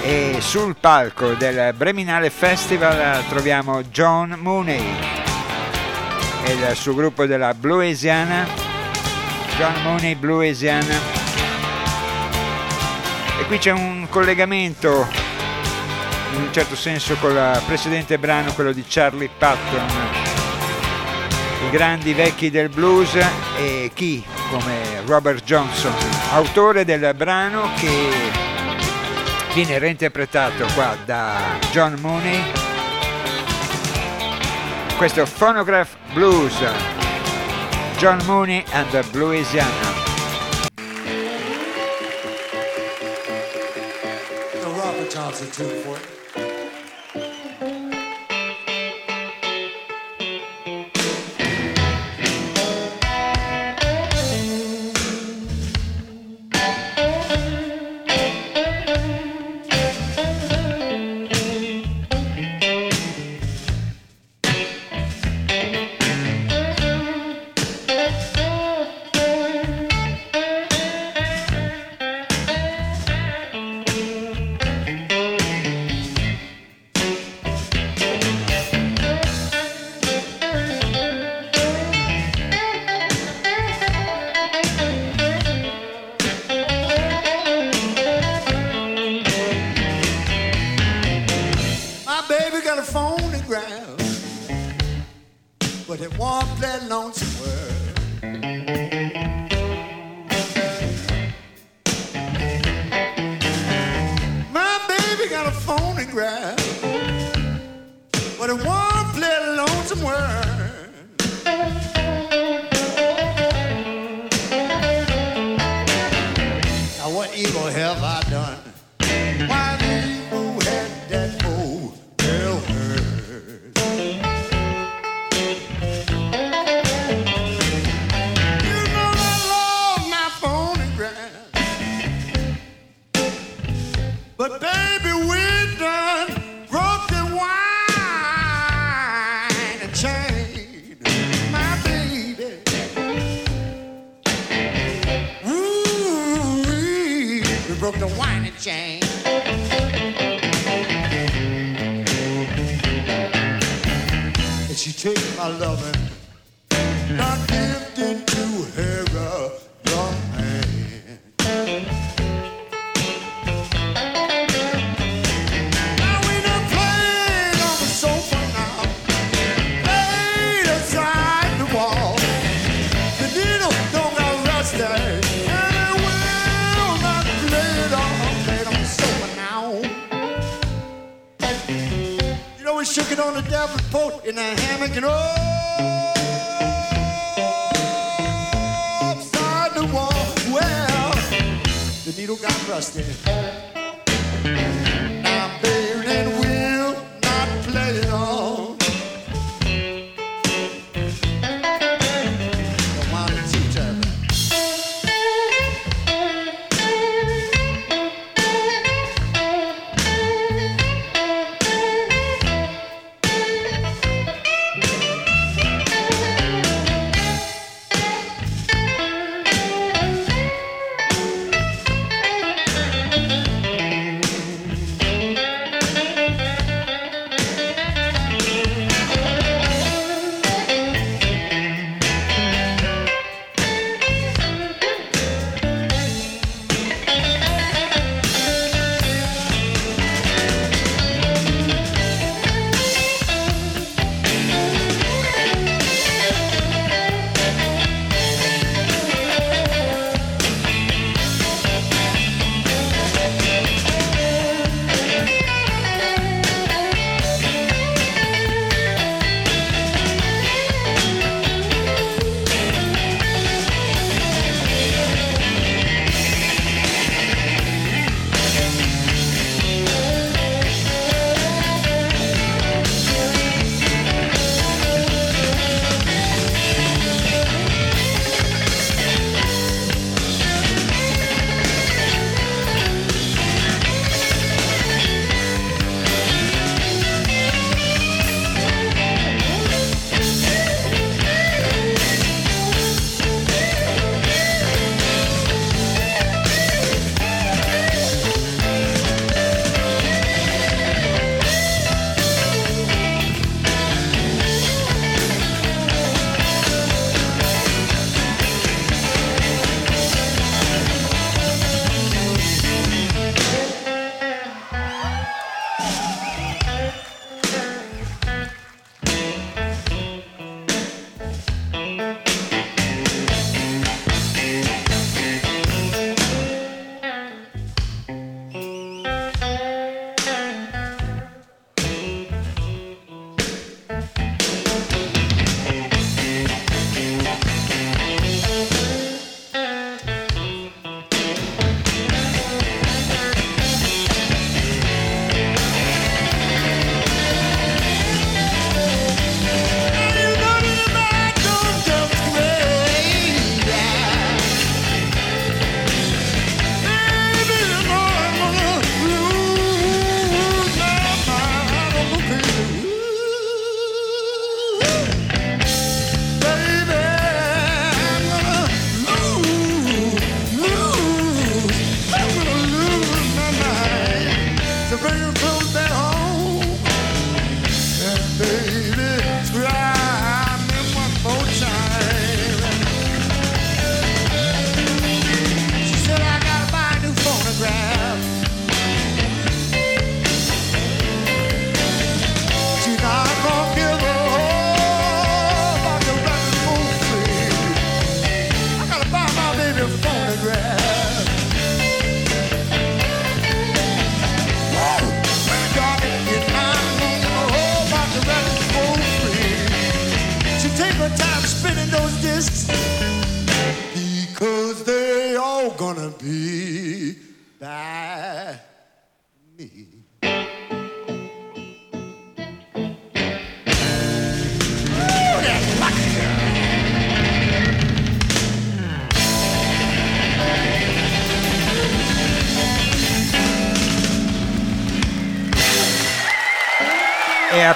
e sul palco del Breminale Festival troviamo John Mooney e il suo gruppo della Bluesiana, John Mooney Bluesiana. E qui c'è un collegamento in un certo senso con il precedente brano, quello di Charlie Patton i grandi vecchi del blues e chi come Robert Johnson, autore del brano che viene reinterpretato qua da John Mooney. Questo Phonograph Blues, John Mooney and the Bluesiana. Robert Johnson, tune for it. baby got a phonograph, but it won't play lonesome word. My baby got a phonograph.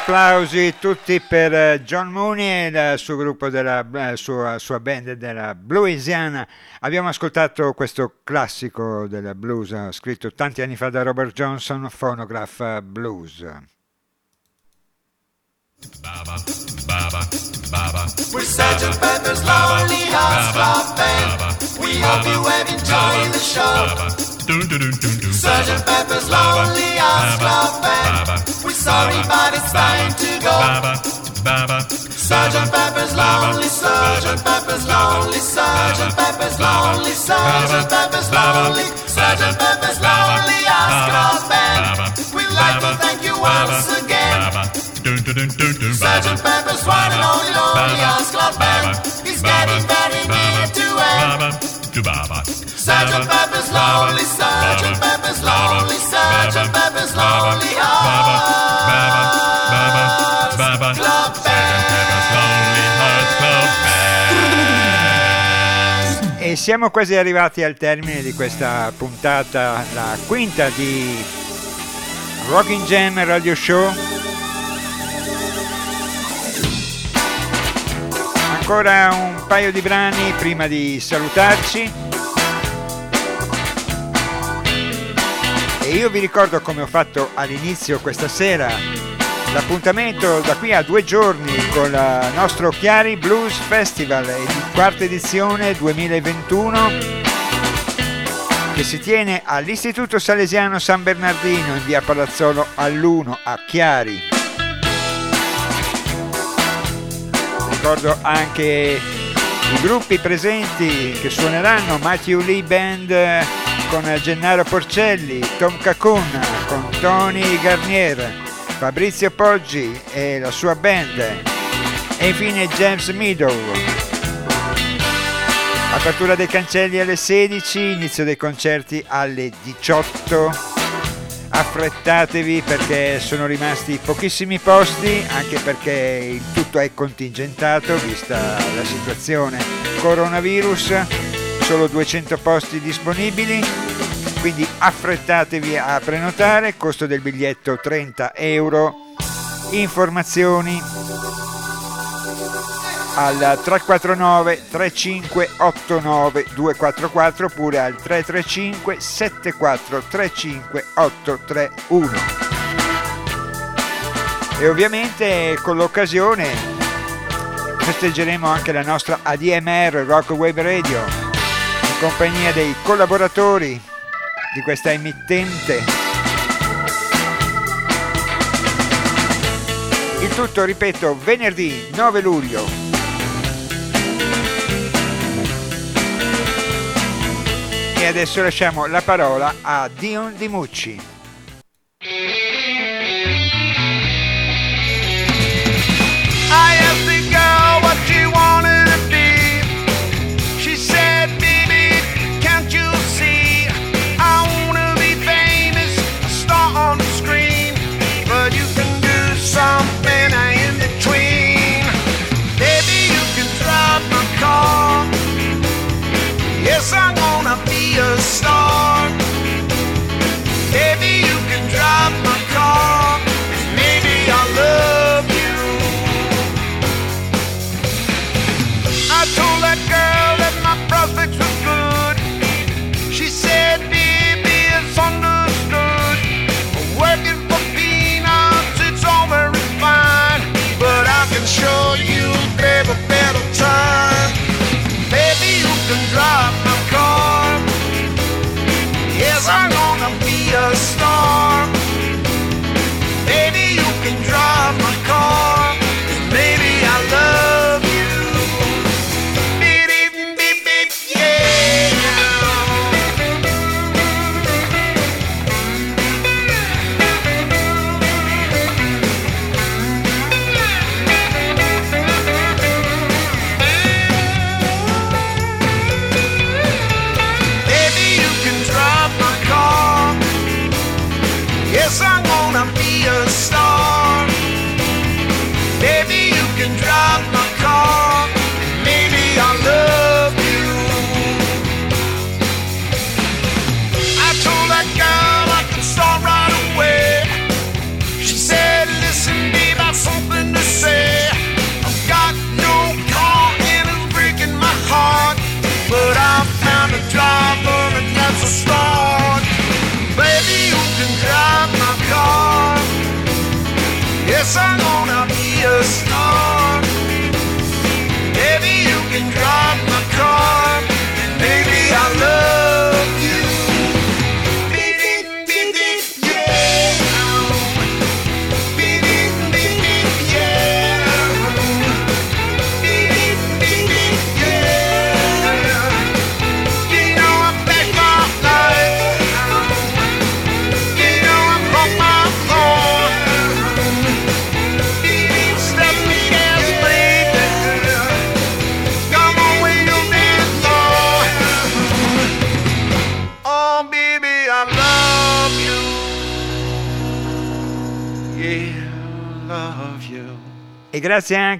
Applausi tutti per eh, John Mooney e il suo gruppo della eh, sua, sua band della Bluesiana. Abbiamo ascoltato questo classico della blues eh, scritto tanti anni fa da Robert Johnson, Phonograph Blues. We're Sergeant Pepper's Lonely Hearts Club Band. We hope you have enjoyed the show. Sergeant Pepper's Lonely Hearts Club Band. We're sorry, but it's time to go. Sergeant Pepper's Lonely, Sergeant Pepper's Lonely, Sergeant Pepper's Lonely, Sergeant Pepper's Lonely, Sergeant Pepper's Lonely Club Band. We'd like to thank you once again. Sergeant Pepper's one and only Lonely Club Band. He's getting very near to end. Sergeant Pepper's Lonely, Sergeant Pepper's Lonely, Sergeant Pepper's Lonely Siamo quasi arrivati al termine di questa puntata, la quinta di Rocking Jam Radio Show. Ancora un paio di brani prima di salutarci. E io vi ricordo come ho fatto all'inizio questa sera l'appuntamento da qui a due giorni con il nostro Chiari Blues Festival, ed- quarta edizione 2021 che si tiene all'Istituto Salesiano San Bernardino in via Palazzolo all'1 a Chiari. Ricordo anche i gruppi presenti che suoneranno Matthew Lee Band eh, con Gennaro Porcelli, Tom Cacun con Tony Garnier, Fabrizio Poggi e la sua band e infine James Meadow. Apertura dei cancelli alle 16, inizio dei concerti alle 18. Affrettatevi perché sono rimasti pochissimi posti, anche perché il tutto è contingentato vista la situazione coronavirus, solo 200 posti disponibili, quindi affrettatevi a prenotare, costo del biglietto 30 euro, informazioni al 349 3589 244 oppure al 335 7435 831 e ovviamente con l'occasione festeggeremo anche la nostra ADMR Rock Wave Radio in compagnia dei collaboratori di questa emittente il tutto ripeto venerdì 9 luglio E adesso lasciamo la parola a Dion Di Mucci.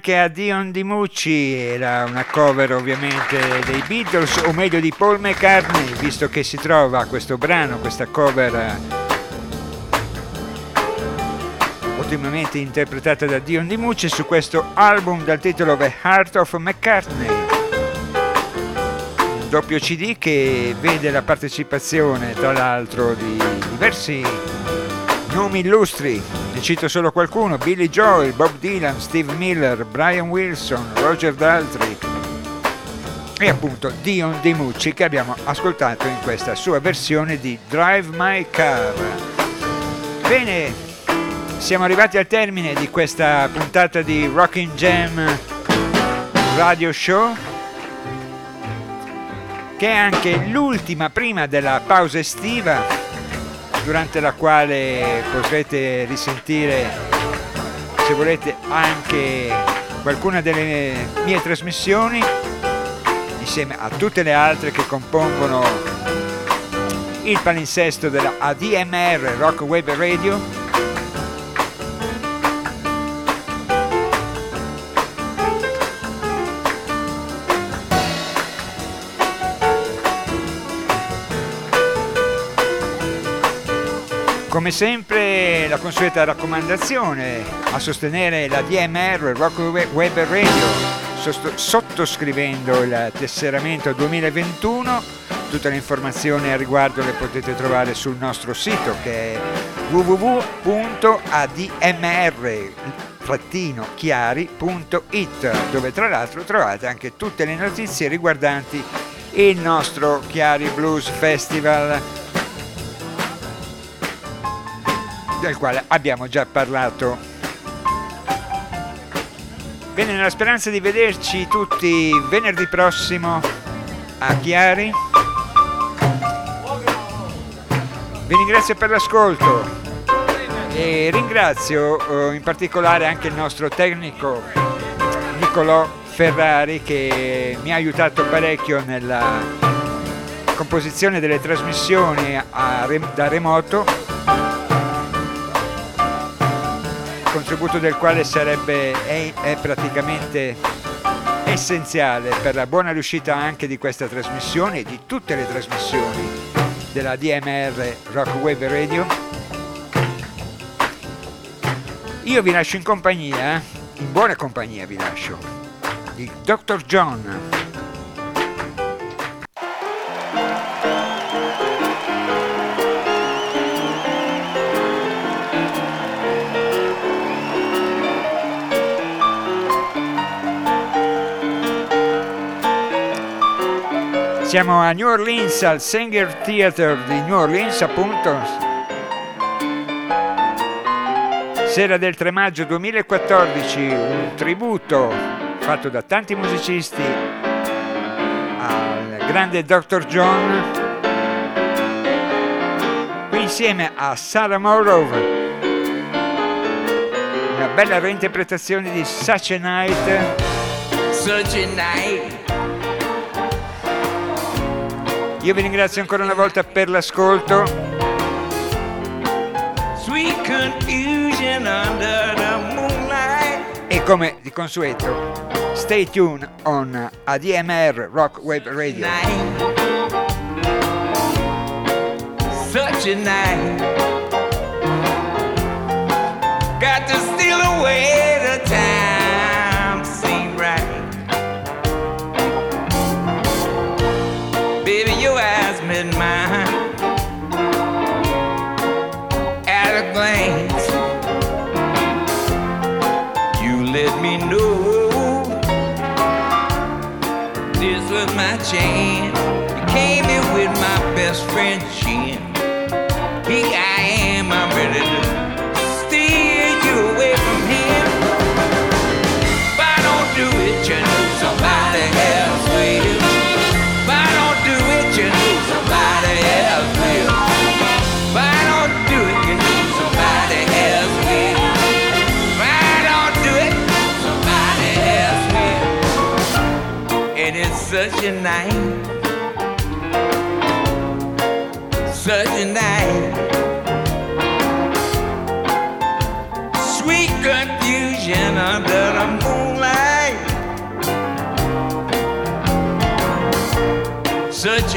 Anche a Dion Dimucci, era una cover ovviamente dei Beatles, o meglio di Paul McCartney, visto che si trova questo brano, questa cover eh, ottimamente interpretata da Dion Dimucci su questo album dal titolo The Heart of McCartney. Un doppio CD che vede la partecipazione tra l'altro di diversi nomi illustri, ne cito solo qualcuno, Billy Joel, Bob Dylan, Steve Miller, Brian Wilson, Roger Daltrey e appunto Dion DiMucci che abbiamo ascoltato in questa sua versione di Drive My Car. Bene, siamo arrivati al termine di questa puntata di Rockin' Jam Radio Show che è anche l'ultima prima della pausa estiva durante la quale potrete risentire se volete anche qualcuna delle mie trasmissioni insieme a tutte le altre che compongono il palinsesto della ADMR Rock Web Radio Come sempre la consueta raccomandazione a sostenere la DMR Rock Web Radio sottoscrivendo il tesseramento 2021. Tutte le informazioni al riguardo le potete trovare sul nostro sito che è www.admr-chiari.it dove tra l'altro trovate anche tutte le notizie riguardanti il nostro Chiari Blues Festival del quale abbiamo già parlato. Bene, nella speranza di vederci tutti venerdì prossimo a Chiari. Vi ringrazio per l'ascolto e ringrazio eh, in particolare anche il nostro tecnico Nicolò Ferrari che mi ha aiutato parecchio nella composizione delle trasmissioni da remoto contributo del quale sarebbe, è, è praticamente essenziale per la buona riuscita anche di questa trasmissione e di tutte le trasmissioni della DMR Rock Wave Radio. Io vi lascio in compagnia, in buona compagnia vi lascio, di Dr. John. Siamo a New Orleans, al Singer Theater di New Orleans, appunto. Sera del 3 maggio 2014, un tributo fatto da tanti musicisti al grande Dr. John. Qui insieme a Sarah Morrow. Una bella reinterpretazione di Such a Night. Such a night. Io vi ringrazio ancora una volta per l'ascolto. Sweet confusion under the moonlight. E come di consueto, stay tuned on ADMR Rock Web Radio. Such a night.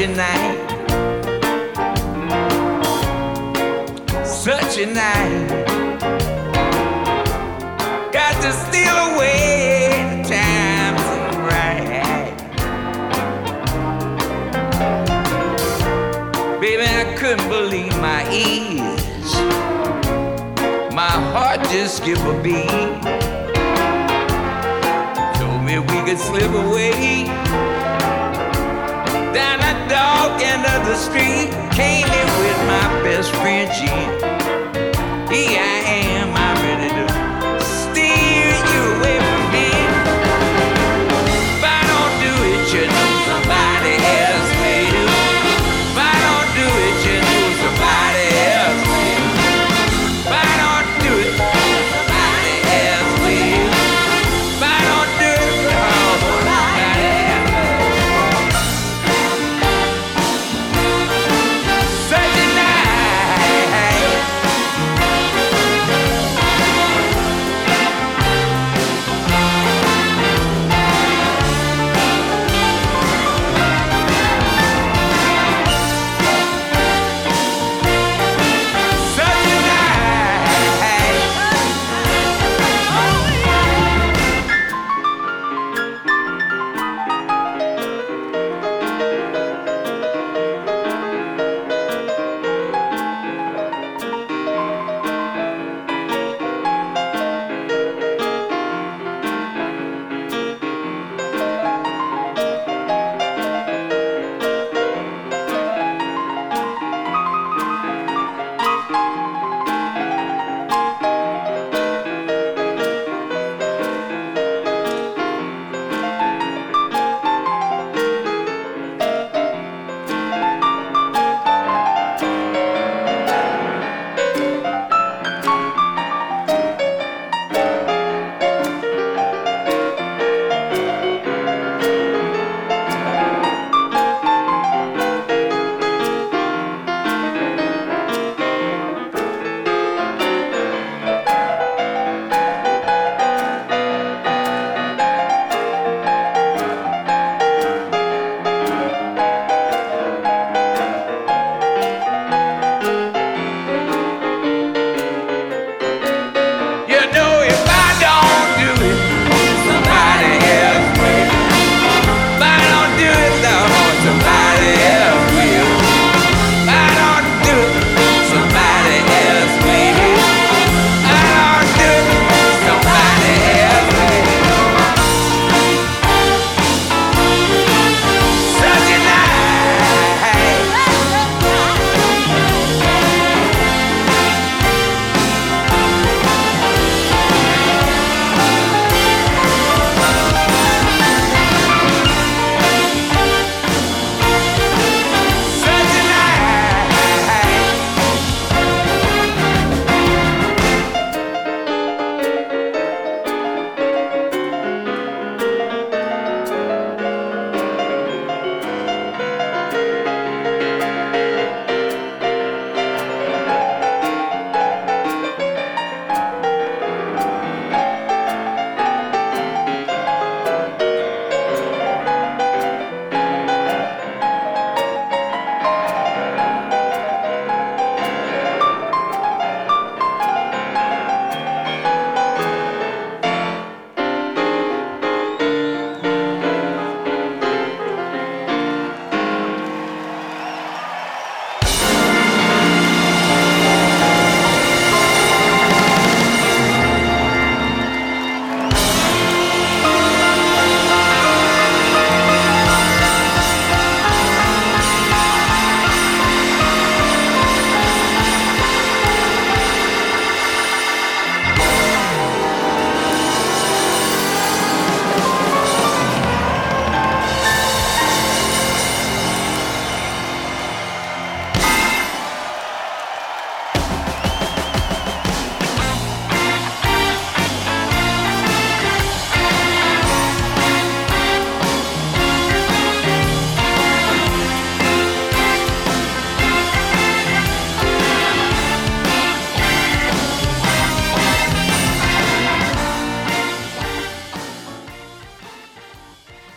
A night. Such a night. Got to steal away the time so right. Baby, I couldn't believe my ears. My heart just skipped a beat. Told me we could slip away dog end of the street came in with my best friend Gene. He